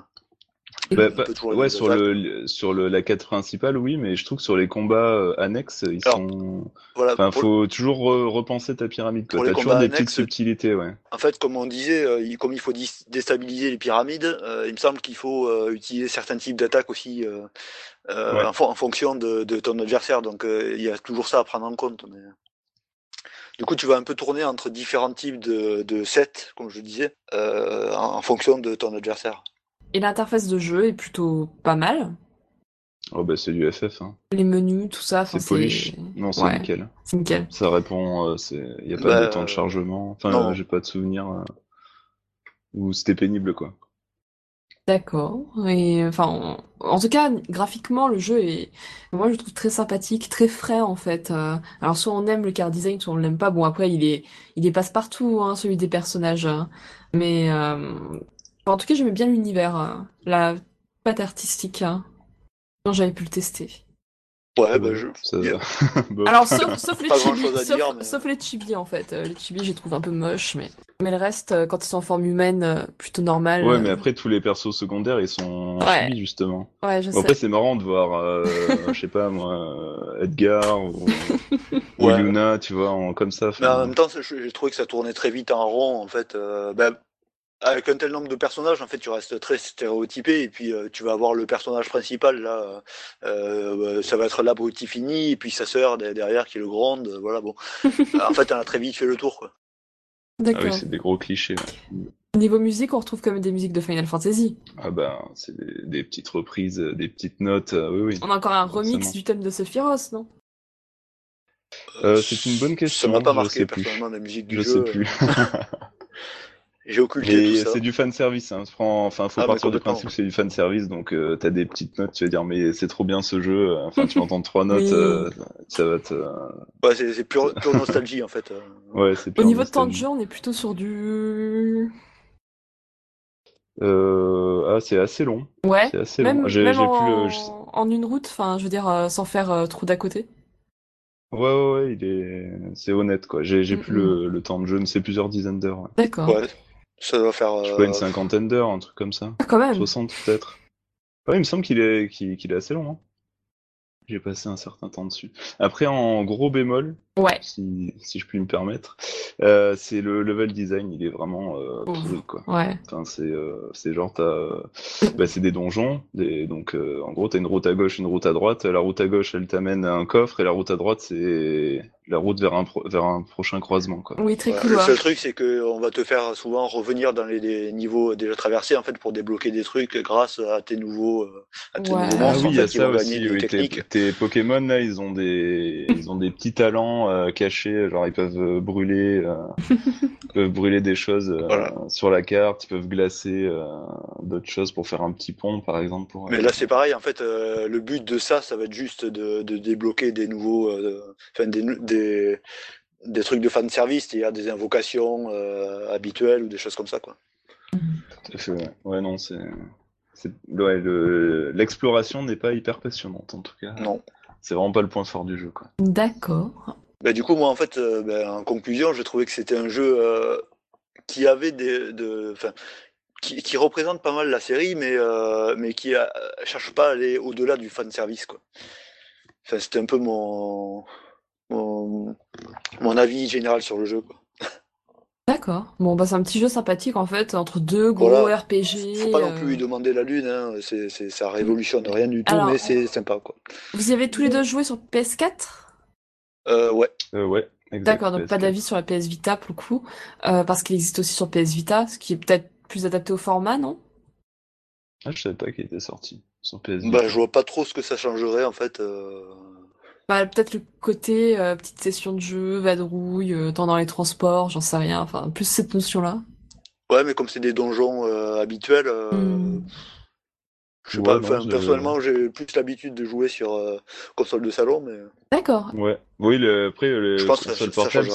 [SPEAKER 3] Bah, ouais, sur le, sur le, la quête principale, oui, mais je trouve que sur les combats euh, annexes, ils
[SPEAKER 2] Alors,
[SPEAKER 3] sont,
[SPEAKER 2] Voilà,
[SPEAKER 3] enfin, faut toujours re- repenser ta pyramide, T'as toujours des petites subtilités, ouais.
[SPEAKER 2] En fait, comme on disait, euh, comme il faut déstabiliser les pyramides, euh, il me semble qu'il faut euh, utiliser certains types d'attaques aussi euh,
[SPEAKER 3] Ouais.
[SPEAKER 2] en, fon- en fonction de, de ton adversaire. Donc il y a toujours ça à prendre en compte. Mais... Du coup, tu vas un peu tourner entre différents types de, de sets, comme je disais, euh, en, en fonction de ton adversaire.
[SPEAKER 1] Et l'interface de jeu est plutôt pas mal.
[SPEAKER 3] Oh, bah, c'est du FF, hein.
[SPEAKER 1] Les menus, tout ça,
[SPEAKER 3] C'est polish. Non, c'est
[SPEAKER 1] ouais,
[SPEAKER 3] nickel.
[SPEAKER 1] C'est nickel.
[SPEAKER 3] Ça répond, euh, c'est, y a pas
[SPEAKER 2] Bah,
[SPEAKER 3] de temps de chargement. Enfin,
[SPEAKER 2] non.
[SPEAKER 3] euh, j'ai pas de souvenir euh, où c'était pénible, quoi.
[SPEAKER 1] D'accord. Et enfin, en... en tout cas, graphiquement, le jeu est, moi, je le trouve très sympathique, très frais en fait. Euh, Alors soit on aime le car design, soit on l'aime pas. Bon après, il est, il est passe-partout, hein, celui des personnages. hein. Mais euh, en tout cas, j'aimais bien l'univers, hein, la patte artistique. Hein, quand j'avais pu le tester.
[SPEAKER 2] Ouais, bah, je...
[SPEAKER 3] Ça-.
[SPEAKER 1] Alors sauf, sauf les chibis, sauf,
[SPEAKER 2] dire, mais-
[SPEAKER 1] sauf les chibis en fait. Euh, les chibis, je les trouve un peu moches, mais mais le reste, euh, quand ils sont en forme humaine, euh, plutôt normal.
[SPEAKER 3] Ouais,
[SPEAKER 1] euh,
[SPEAKER 3] mais après, tous les persos secondaires, ils sont
[SPEAKER 1] Ouais.
[SPEAKER 3] chibi, justement.
[SPEAKER 1] Ouais, je
[SPEAKER 3] Bon, après,
[SPEAKER 1] sais.
[SPEAKER 3] c'est marrant de voir, euh, je sais pas, moi, Edgar ou, ou
[SPEAKER 2] Ouais.
[SPEAKER 3] Luna, tu vois, en, comme ça.
[SPEAKER 2] Mais en même temps, j'ai trouvé que ça tournait très vite en rond. En fait, euh, ben, avec un tel nombre de personnages, en fait, tu restes très stéréotypé. Et puis, euh, tu vas avoir le personnage principal là. euh, ça va être l'abruti fini, et puis sa sœur de- derrière qui le gronde. euh, Voilà, bon. en fait, on a très vite fait le tour. Quoi.
[SPEAKER 3] Ah
[SPEAKER 1] D'accord.
[SPEAKER 3] oui, c'est des gros clichés. ouais.
[SPEAKER 1] Niveau musique, on retrouve quand même des musiques de Final Fantasy.
[SPEAKER 3] Ah bah, c'est des, des petites reprises, euh, des petites notes, euh, oui, oui.
[SPEAKER 1] On a encore un remix du thème de Sephiroth, non?
[SPEAKER 3] Euh, c'est une bonne question,
[SPEAKER 2] Ça m'a pas
[SPEAKER 3] je
[SPEAKER 2] marqué personnellement la musique du
[SPEAKER 3] Je
[SPEAKER 2] jeu.
[SPEAKER 3] sais plus.
[SPEAKER 2] J'ai occulté
[SPEAKER 3] Mais
[SPEAKER 2] tout ça.
[SPEAKER 3] c'est du fan service, hein. Enfin, faut
[SPEAKER 2] Ah,
[SPEAKER 3] partir du principe que c'est du fan service, donc euh, t'as des petites notes, tu vas dire mais c'est trop bien ce jeu. Enfin, tu vas entendre trois notes,
[SPEAKER 1] Oui.
[SPEAKER 3] euh, ça va te.
[SPEAKER 2] Ouais, c'est pure, pure nostalgie en fait. euh.
[SPEAKER 3] Ouais, c'est
[SPEAKER 1] Au niveau de temps de jeu, on est plutôt sur du...
[SPEAKER 3] Euh, ah, c'est assez long.
[SPEAKER 1] Ouais,
[SPEAKER 3] C'est assez
[SPEAKER 1] même,
[SPEAKER 3] long.
[SPEAKER 1] Même
[SPEAKER 3] plus
[SPEAKER 1] en...
[SPEAKER 3] le. je-
[SPEAKER 1] en une route, enfin, je veux dire, euh, sans faire euh, trop d'à côté.
[SPEAKER 3] Ouais, ouais, ouais, il est, c'est honnête quoi. J'ai,
[SPEAKER 1] Mm,
[SPEAKER 3] plus le, le temps de jeu, mais c'est plusieurs dizaines d'heures. Ouais.
[SPEAKER 1] D'accord.
[SPEAKER 2] Ouais, ça doit faire.
[SPEAKER 3] Je sais
[SPEAKER 2] euh,
[SPEAKER 3] pas une cinquantaine d'heures, un truc comme ça.
[SPEAKER 1] Ah, quand même.
[SPEAKER 3] 60 peut-être. Ouais, il me semble qu'il est, qu'il, qu'il est assez long. Hein. J'ai passé un certain temps dessus. Après, en gros bémol,
[SPEAKER 1] Ouais.
[SPEAKER 3] si, si je puis me permettre, euh, c'est le level design. Il est vraiment euh, pourri quoi.
[SPEAKER 1] Ouais.
[SPEAKER 3] Enfin, c'est euh, c'est genre t'as euh, bah, c'est des donjons, des, donc euh, en gros t'as une route à gauche, une route à droite. La route à gauche elle t'amène à un coffre et la route à droite c'est la route vers un pro- vers un prochain croisement quoi.
[SPEAKER 1] Oui, très
[SPEAKER 2] ouais,
[SPEAKER 1] cool.
[SPEAKER 2] le seul truc, c'est que on va te faire souvent revenir dans les, les niveaux déjà traversés en fait pour débloquer des trucs grâce à tes nouveaux, à tes
[SPEAKER 1] Ouais.
[SPEAKER 2] nouveaux
[SPEAKER 3] Ah
[SPEAKER 2] monstres
[SPEAKER 3] oui,
[SPEAKER 2] en
[SPEAKER 3] il y a
[SPEAKER 2] fait, qui
[SPEAKER 3] ça aussi. oui, tes,
[SPEAKER 2] techniques.
[SPEAKER 3] tes Pokémon là, ils ont des ils ont des petits talents euh, cachés, genre ils peuvent euh, brûler euh, ils peuvent brûler des choses euh,
[SPEAKER 2] Voilà.
[SPEAKER 3] sur la carte, ils peuvent glacer euh, d'autres choses pour faire un petit pont par exemple pour
[SPEAKER 2] Mais là, c'est pareil. En fait, euh, le but de ça, ça va être juste de, de débloquer des nouveaux, euh, enfin des, des, des trucs de fan service, c'est-à-dire des invocations euh, habituelles ou des choses comme ça, quoi.
[SPEAKER 3] Tout à fait, ouais. Ouais, non, c'est. Ouais, le... l'exploration n'est pas hyper passionnante en tout cas.
[SPEAKER 2] Non.
[SPEAKER 3] C'est vraiment pas le point fort du jeu, quoi.
[SPEAKER 1] D'accord.
[SPEAKER 2] Bah, du coup, moi, en fait, euh, ben, en conclusion, j'ai trouvé que c'était un jeu euh, qui avait des, de, qui, qui représente pas mal la série, mais euh, mais qui a, cherche pas à aller au-delà du fan service, quoi. Enfin, c'était un peu mon, mon mon avis général sur le jeu, quoi.
[SPEAKER 1] D'accord. Bon, bah, c'est un petit jeu sympathique en fait, entre deux gros
[SPEAKER 2] Voilà.
[SPEAKER 1] RPG.
[SPEAKER 2] Faut pas non
[SPEAKER 1] euh,
[SPEAKER 2] plus lui demander la lune, hein. c'est, c'est, ça révolutionne rien du tout,
[SPEAKER 1] Alors,
[SPEAKER 2] mais c'est sympa, quoi.
[SPEAKER 1] Vous y avez tous les deux joué sur PS4?
[SPEAKER 2] Euh, ouais.
[SPEAKER 3] Euh, ouais.
[SPEAKER 1] D'accord, donc pas
[SPEAKER 3] PS4.
[SPEAKER 1] d'avis sur la PS Vita pour le coup, euh, parce qu'il existe aussi sur PS Vita, ce qui est peut-être plus adapté au format, non?
[SPEAKER 3] Ah, je savais pas qu'il était sorti sur PS.
[SPEAKER 2] Bah, je vois pas trop ce que ça changerait, en fait. euh.
[SPEAKER 1] Bah, peut-être le côté euh, petite session de jeu, vadrouille, euh, temps dans les transports, j'en sais rien, enfin, plus cette notion-là.
[SPEAKER 2] Ouais, mais comme c'est des donjons euh, habituels, euh,
[SPEAKER 1] Hmm.
[SPEAKER 2] Je sais
[SPEAKER 3] Ouais,
[SPEAKER 2] pas,
[SPEAKER 3] non,
[SPEAKER 2] enfin,
[SPEAKER 3] je-
[SPEAKER 2] personnellement, j'ai plus l'habitude de jouer sur euh, console de salon, mais
[SPEAKER 1] D'accord.
[SPEAKER 3] Ouais. Oui, le... après, le
[SPEAKER 2] Je pense
[SPEAKER 3] console portable,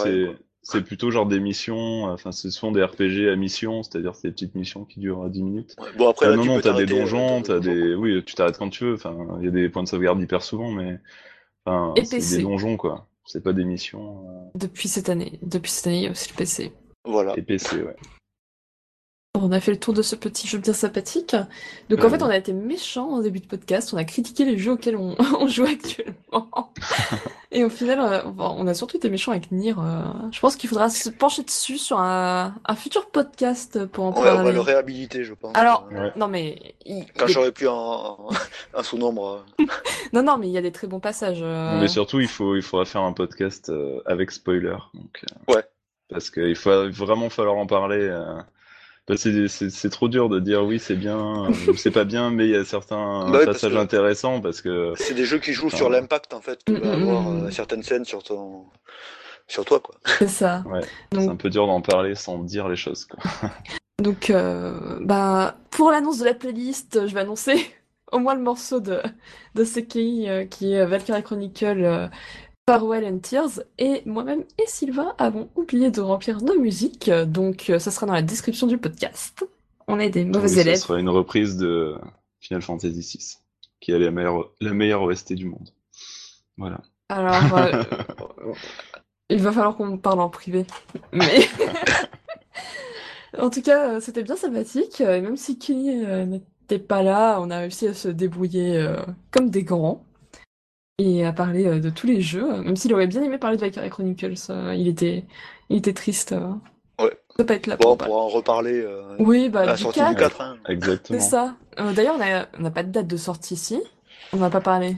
[SPEAKER 3] c'est. plutôt genre des missions, enfin c'est souvent des RPG à mission, c'est-à-dire c'est des petites missions qui durent euh, 10 minutes.
[SPEAKER 2] ouais. bon, après,
[SPEAKER 3] Ah
[SPEAKER 2] là,
[SPEAKER 3] non,
[SPEAKER 2] tu
[SPEAKER 3] non, t'as des
[SPEAKER 2] euh,
[SPEAKER 3] donjons, t'as des... Oui, tu t'arrêtes quand tu veux, enfin, il y a des points de sauvegarde hyper souvent, mais... Enfin,
[SPEAKER 1] Et
[SPEAKER 3] c'est
[SPEAKER 1] PC.
[SPEAKER 3] des donjons, quoi. C'est pas des missions... euh,
[SPEAKER 1] Depuis cette année. Depuis cette année, il y a aussi le PC.
[SPEAKER 2] Voilà.
[SPEAKER 3] Et PC, ouais.
[SPEAKER 1] On a fait le tour de ce petit jeu bien sympathique. Donc en fait, on a été méchants au début de podcast, on a critiqué les jeux auxquels on, on joue actuellement. Et au final, euh, on a surtout été méchants avec Nier. euh, Je pense qu'il faudra se pencher dessus sur un, un futur podcast pour en
[SPEAKER 2] Ouais, on va
[SPEAKER 1] parler.
[SPEAKER 2] le réhabiliter, je pense.
[SPEAKER 1] Alors,
[SPEAKER 3] Ouais.
[SPEAKER 1] non mais... il-
[SPEAKER 2] Quand
[SPEAKER 1] il est-
[SPEAKER 2] j'aurai plus un, un sous-nombre. euh.
[SPEAKER 1] Non, non, mais il y a des très bons passages. euh,
[SPEAKER 3] Mais surtout, il faut, il faudra faire un podcast euh, avec spoiler, donc... euh,
[SPEAKER 2] Ouais.
[SPEAKER 3] Parce qu'il faut vraiment falloir en parler... que c'est- trop dur de dire oui, c'est bien, ou c'est pas bien, mais il y a certains
[SPEAKER 2] Bah oui,
[SPEAKER 3] passages
[SPEAKER 2] que-
[SPEAKER 3] intéressants, parce que...
[SPEAKER 2] C'est des jeux qui jouent sur l'impact, en fait, que va avoir euh, certaines scènes sur ton, sur toi, quoi.
[SPEAKER 1] C'est ça.
[SPEAKER 3] Ouais, c'est
[SPEAKER 1] Donc,
[SPEAKER 3] un peu dur d'en parler sans dire les choses, quoi.
[SPEAKER 1] donc euh, bah, pour l'annonce de la playlist, je vais annoncer au moins le morceau de, de Sekei euh, qui est Valkyria Chronicle euh, Farewell and Tears. Et moi-même et Sylvain avons oublié de remplir nos musiques, donc euh, ça sera dans la description du podcast. On est des mauvais
[SPEAKER 3] Oui,
[SPEAKER 1] élèves.
[SPEAKER 3] sera une reprise de Final Fantasy VI, qui est la meilleure, la meilleure OST du monde. Voilà.
[SPEAKER 1] Alors, euh, il va falloir qu'on parle en privé. Mais en tout cas, euh, c'était bien sympathique. Et même si Kenny n'était pas là, on a réussi à se débrouiller comme des grands et à parler euh, de tous les jeux. euh, Même s'il aurait bien aimé parler de Valkyria Chronicles, euh, il était, il était triste euh,
[SPEAKER 2] Ouais.
[SPEAKER 1] de pas être là
[SPEAKER 2] Bon,
[SPEAKER 1] pour
[SPEAKER 2] on
[SPEAKER 1] en parler.
[SPEAKER 2] pourra en reparler euh,
[SPEAKER 1] Oui, bah
[SPEAKER 2] à la
[SPEAKER 1] du
[SPEAKER 2] sortie
[SPEAKER 1] 4,
[SPEAKER 2] du 4. hein.
[SPEAKER 3] Exactement.
[SPEAKER 1] c'est ça. Euh, D'ailleurs, on a- on n'a pas de date de sortie ici. On n'a pas parlé.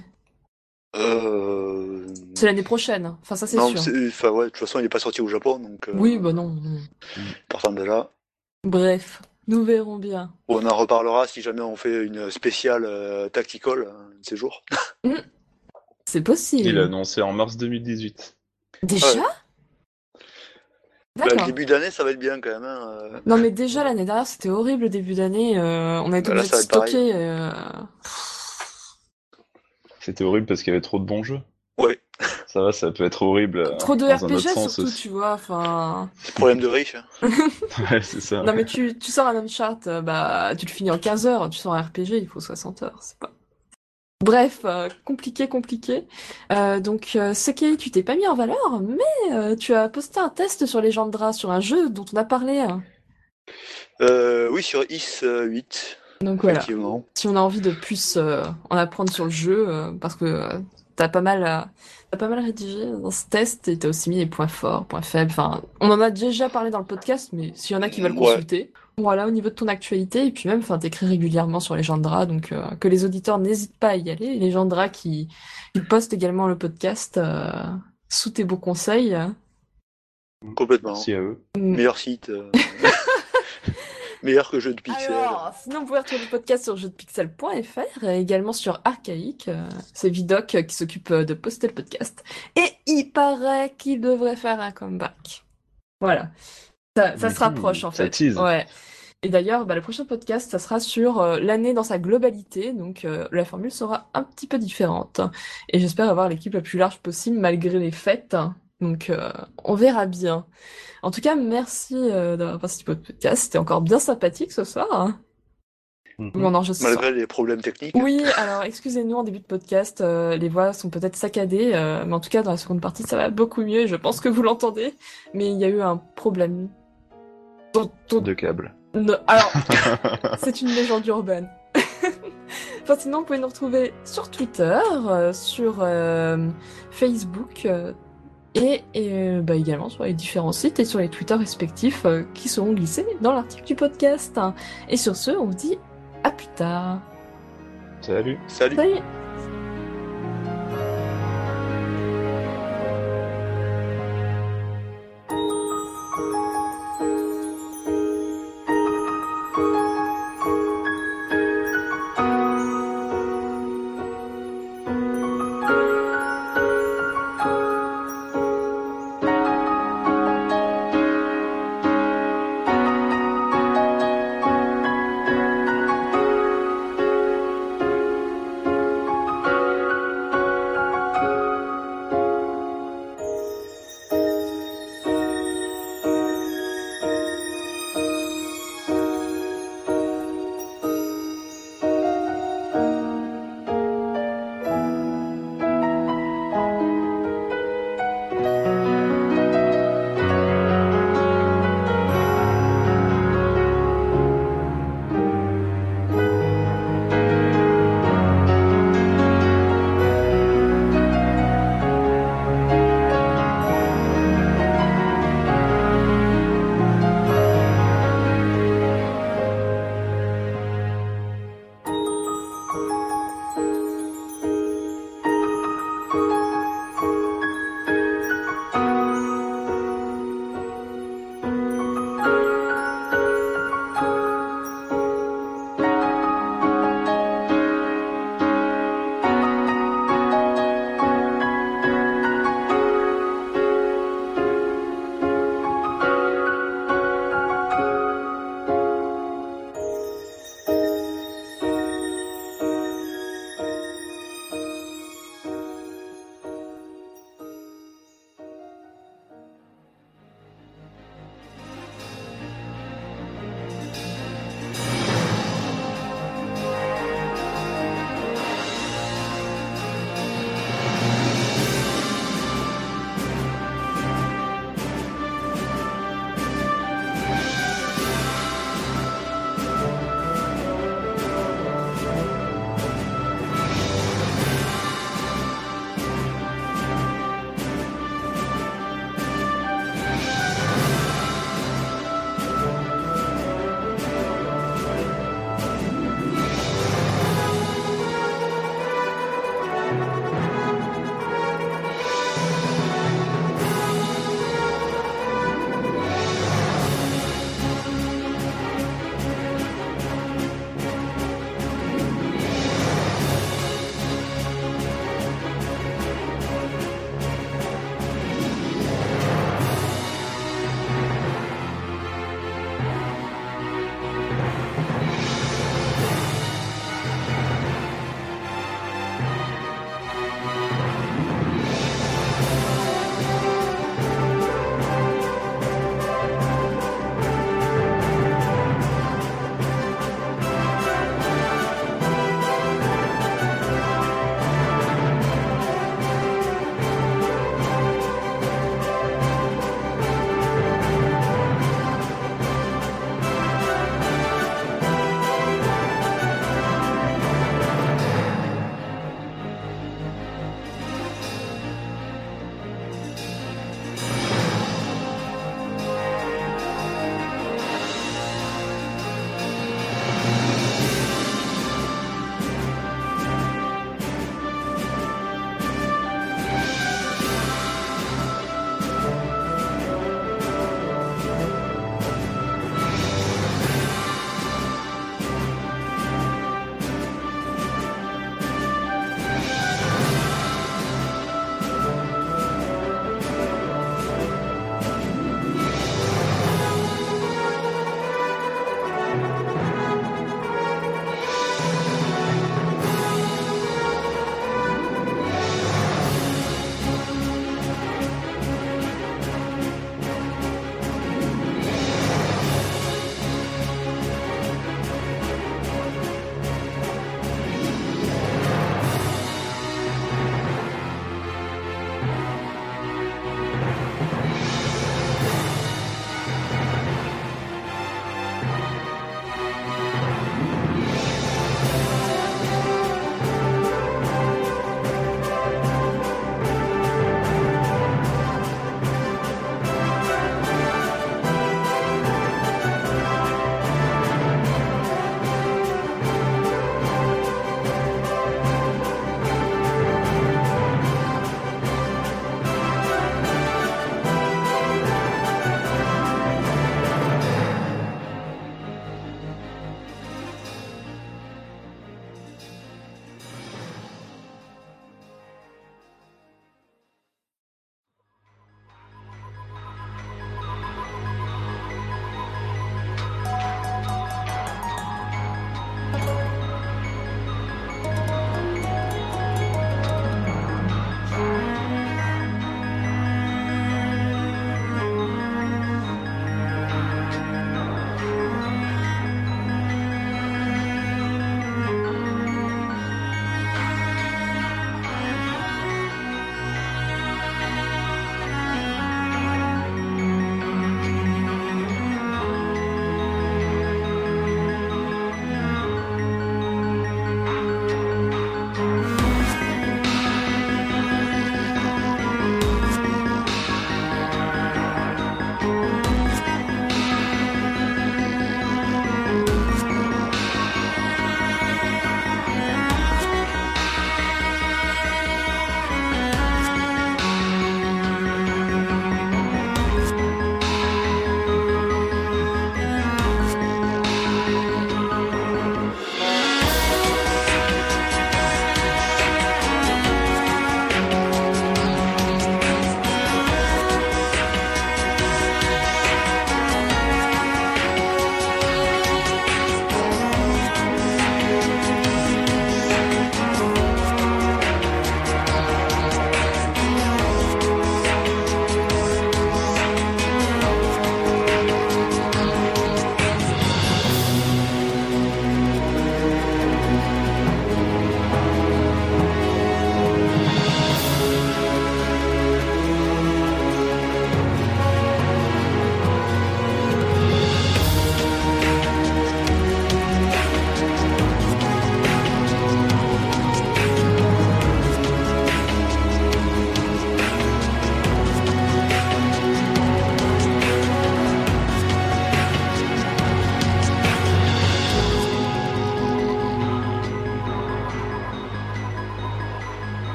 [SPEAKER 2] Euh...
[SPEAKER 1] C'est l'année prochaine. Enfin, ça c'est
[SPEAKER 2] non,
[SPEAKER 1] sûr.
[SPEAKER 2] c'est- enfin, ouais, de toute façon, il n'est pas sorti au Japon, donc euh,
[SPEAKER 1] Oui, bah non. non.
[SPEAKER 2] partant de là.
[SPEAKER 1] Bref, nous verrons bien.
[SPEAKER 2] On en reparlera si jamais on fait une spéciale euh, tactical euh, un de ces jours.
[SPEAKER 1] C'est possible.
[SPEAKER 3] Il a annoncé en mars 2018.
[SPEAKER 1] Déjà
[SPEAKER 2] Ouais. Bah, le début d'année, ça va être bien quand même. hein, euh.
[SPEAKER 1] Non mais déjà l'année dernière c'était horrible le début d'année. euh, on a été
[SPEAKER 2] Bah,
[SPEAKER 1] obligé de stocker. euh,
[SPEAKER 3] C'était horrible parce qu'il y avait trop de bons jeux.
[SPEAKER 2] Ouais,
[SPEAKER 3] Ça va, ça peut être horrible
[SPEAKER 1] Trop de RPG
[SPEAKER 3] sens
[SPEAKER 1] surtout,
[SPEAKER 3] aussi.
[SPEAKER 1] tu vois. Enfin.
[SPEAKER 2] problème de riche. hein.
[SPEAKER 3] Ouais, c'est ça.
[SPEAKER 1] Non mais tu, tu sors un Uncharted, euh, bah tu le finis en 15 heures. Tu sors un RPG, il faut 60 heures. C'est pas. Bref, euh, compliqué, compliqué. Euh, donc, euh, Seki, tu t'es pas mis en valeur, mais euh, tu as posté un test sur Legendra, sur un jeu dont on a parlé. hein.
[SPEAKER 2] Euh, oui, sur IS euh, 8,
[SPEAKER 1] Donc voilà, si on a envie de plus en apprendre sur le jeu, parce que t'as pas mal, t'as pas mal rédigé dans ce test et t'as aussi mis les points forts, points faibles. Enfin, on en a déjà parlé dans le podcast, mais s'il y en a qui veulent
[SPEAKER 2] Ouais.
[SPEAKER 1] consulter, voilà, au niveau de ton actualité et puis même, enfin, t'écris régulièrement sur Legendra, donc euh, que les auditeurs n'hésitent pas à y aller. Legendra qui, qui poste également le podcast euh, sous tes beaux conseils.
[SPEAKER 2] Complètement.
[SPEAKER 3] Merci à eux.
[SPEAKER 2] Meilleur site. euh, Meilleur que jeu de pixels.
[SPEAKER 1] Alors, sinon, vous pouvez retrouver le podcast sur jeuxdepixel.fr et également sur Archaïque. euh, C'est Vidoc qui s'occupe de poster le podcast. Et il paraît qu'il devrait faire un comeback. Voilà. Ça, ça se rapproche en
[SPEAKER 3] ça
[SPEAKER 1] fait.
[SPEAKER 3] tease.
[SPEAKER 1] Ouais. Et d'ailleurs, bah, le prochain podcast, ça sera sur euh, l'année dans sa globalité, donc euh, la formule sera un petit peu différente. Et j'espère avoir l'équipe la plus large possible malgré les fêtes. Donc euh, on verra bien. En tout cas, merci euh, d'avoir participé au podcast. C'était encore bien sympathique ce soir. hein.
[SPEAKER 3] Mhm.
[SPEAKER 2] Malgré les problèmes techniques.
[SPEAKER 1] Oui, alors excusez-nous en début de podcast, euh, les voix sont peut-être saccadées, euh, mais en tout cas dans la seconde partie ça va beaucoup mieux. et Je pense que vous l'entendez, mais il y a eu un problème.
[SPEAKER 3] De câbles.
[SPEAKER 1] ne- Alors, c'est une légende urbaine. enfin, sinon, vous pouvez nous retrouver sur Twitter, euh, sur euh, Facebook euh, et, et, bah, également sur les différents sites et sur les Twitter respectifs euh, qui seront glissés dans l'article du podcast. Et sur ce, on vous dit à plus tard.
[SPEAKER 3] Salut.
[SPEAKER 2] Salut.
[SPEAKER 1] Salut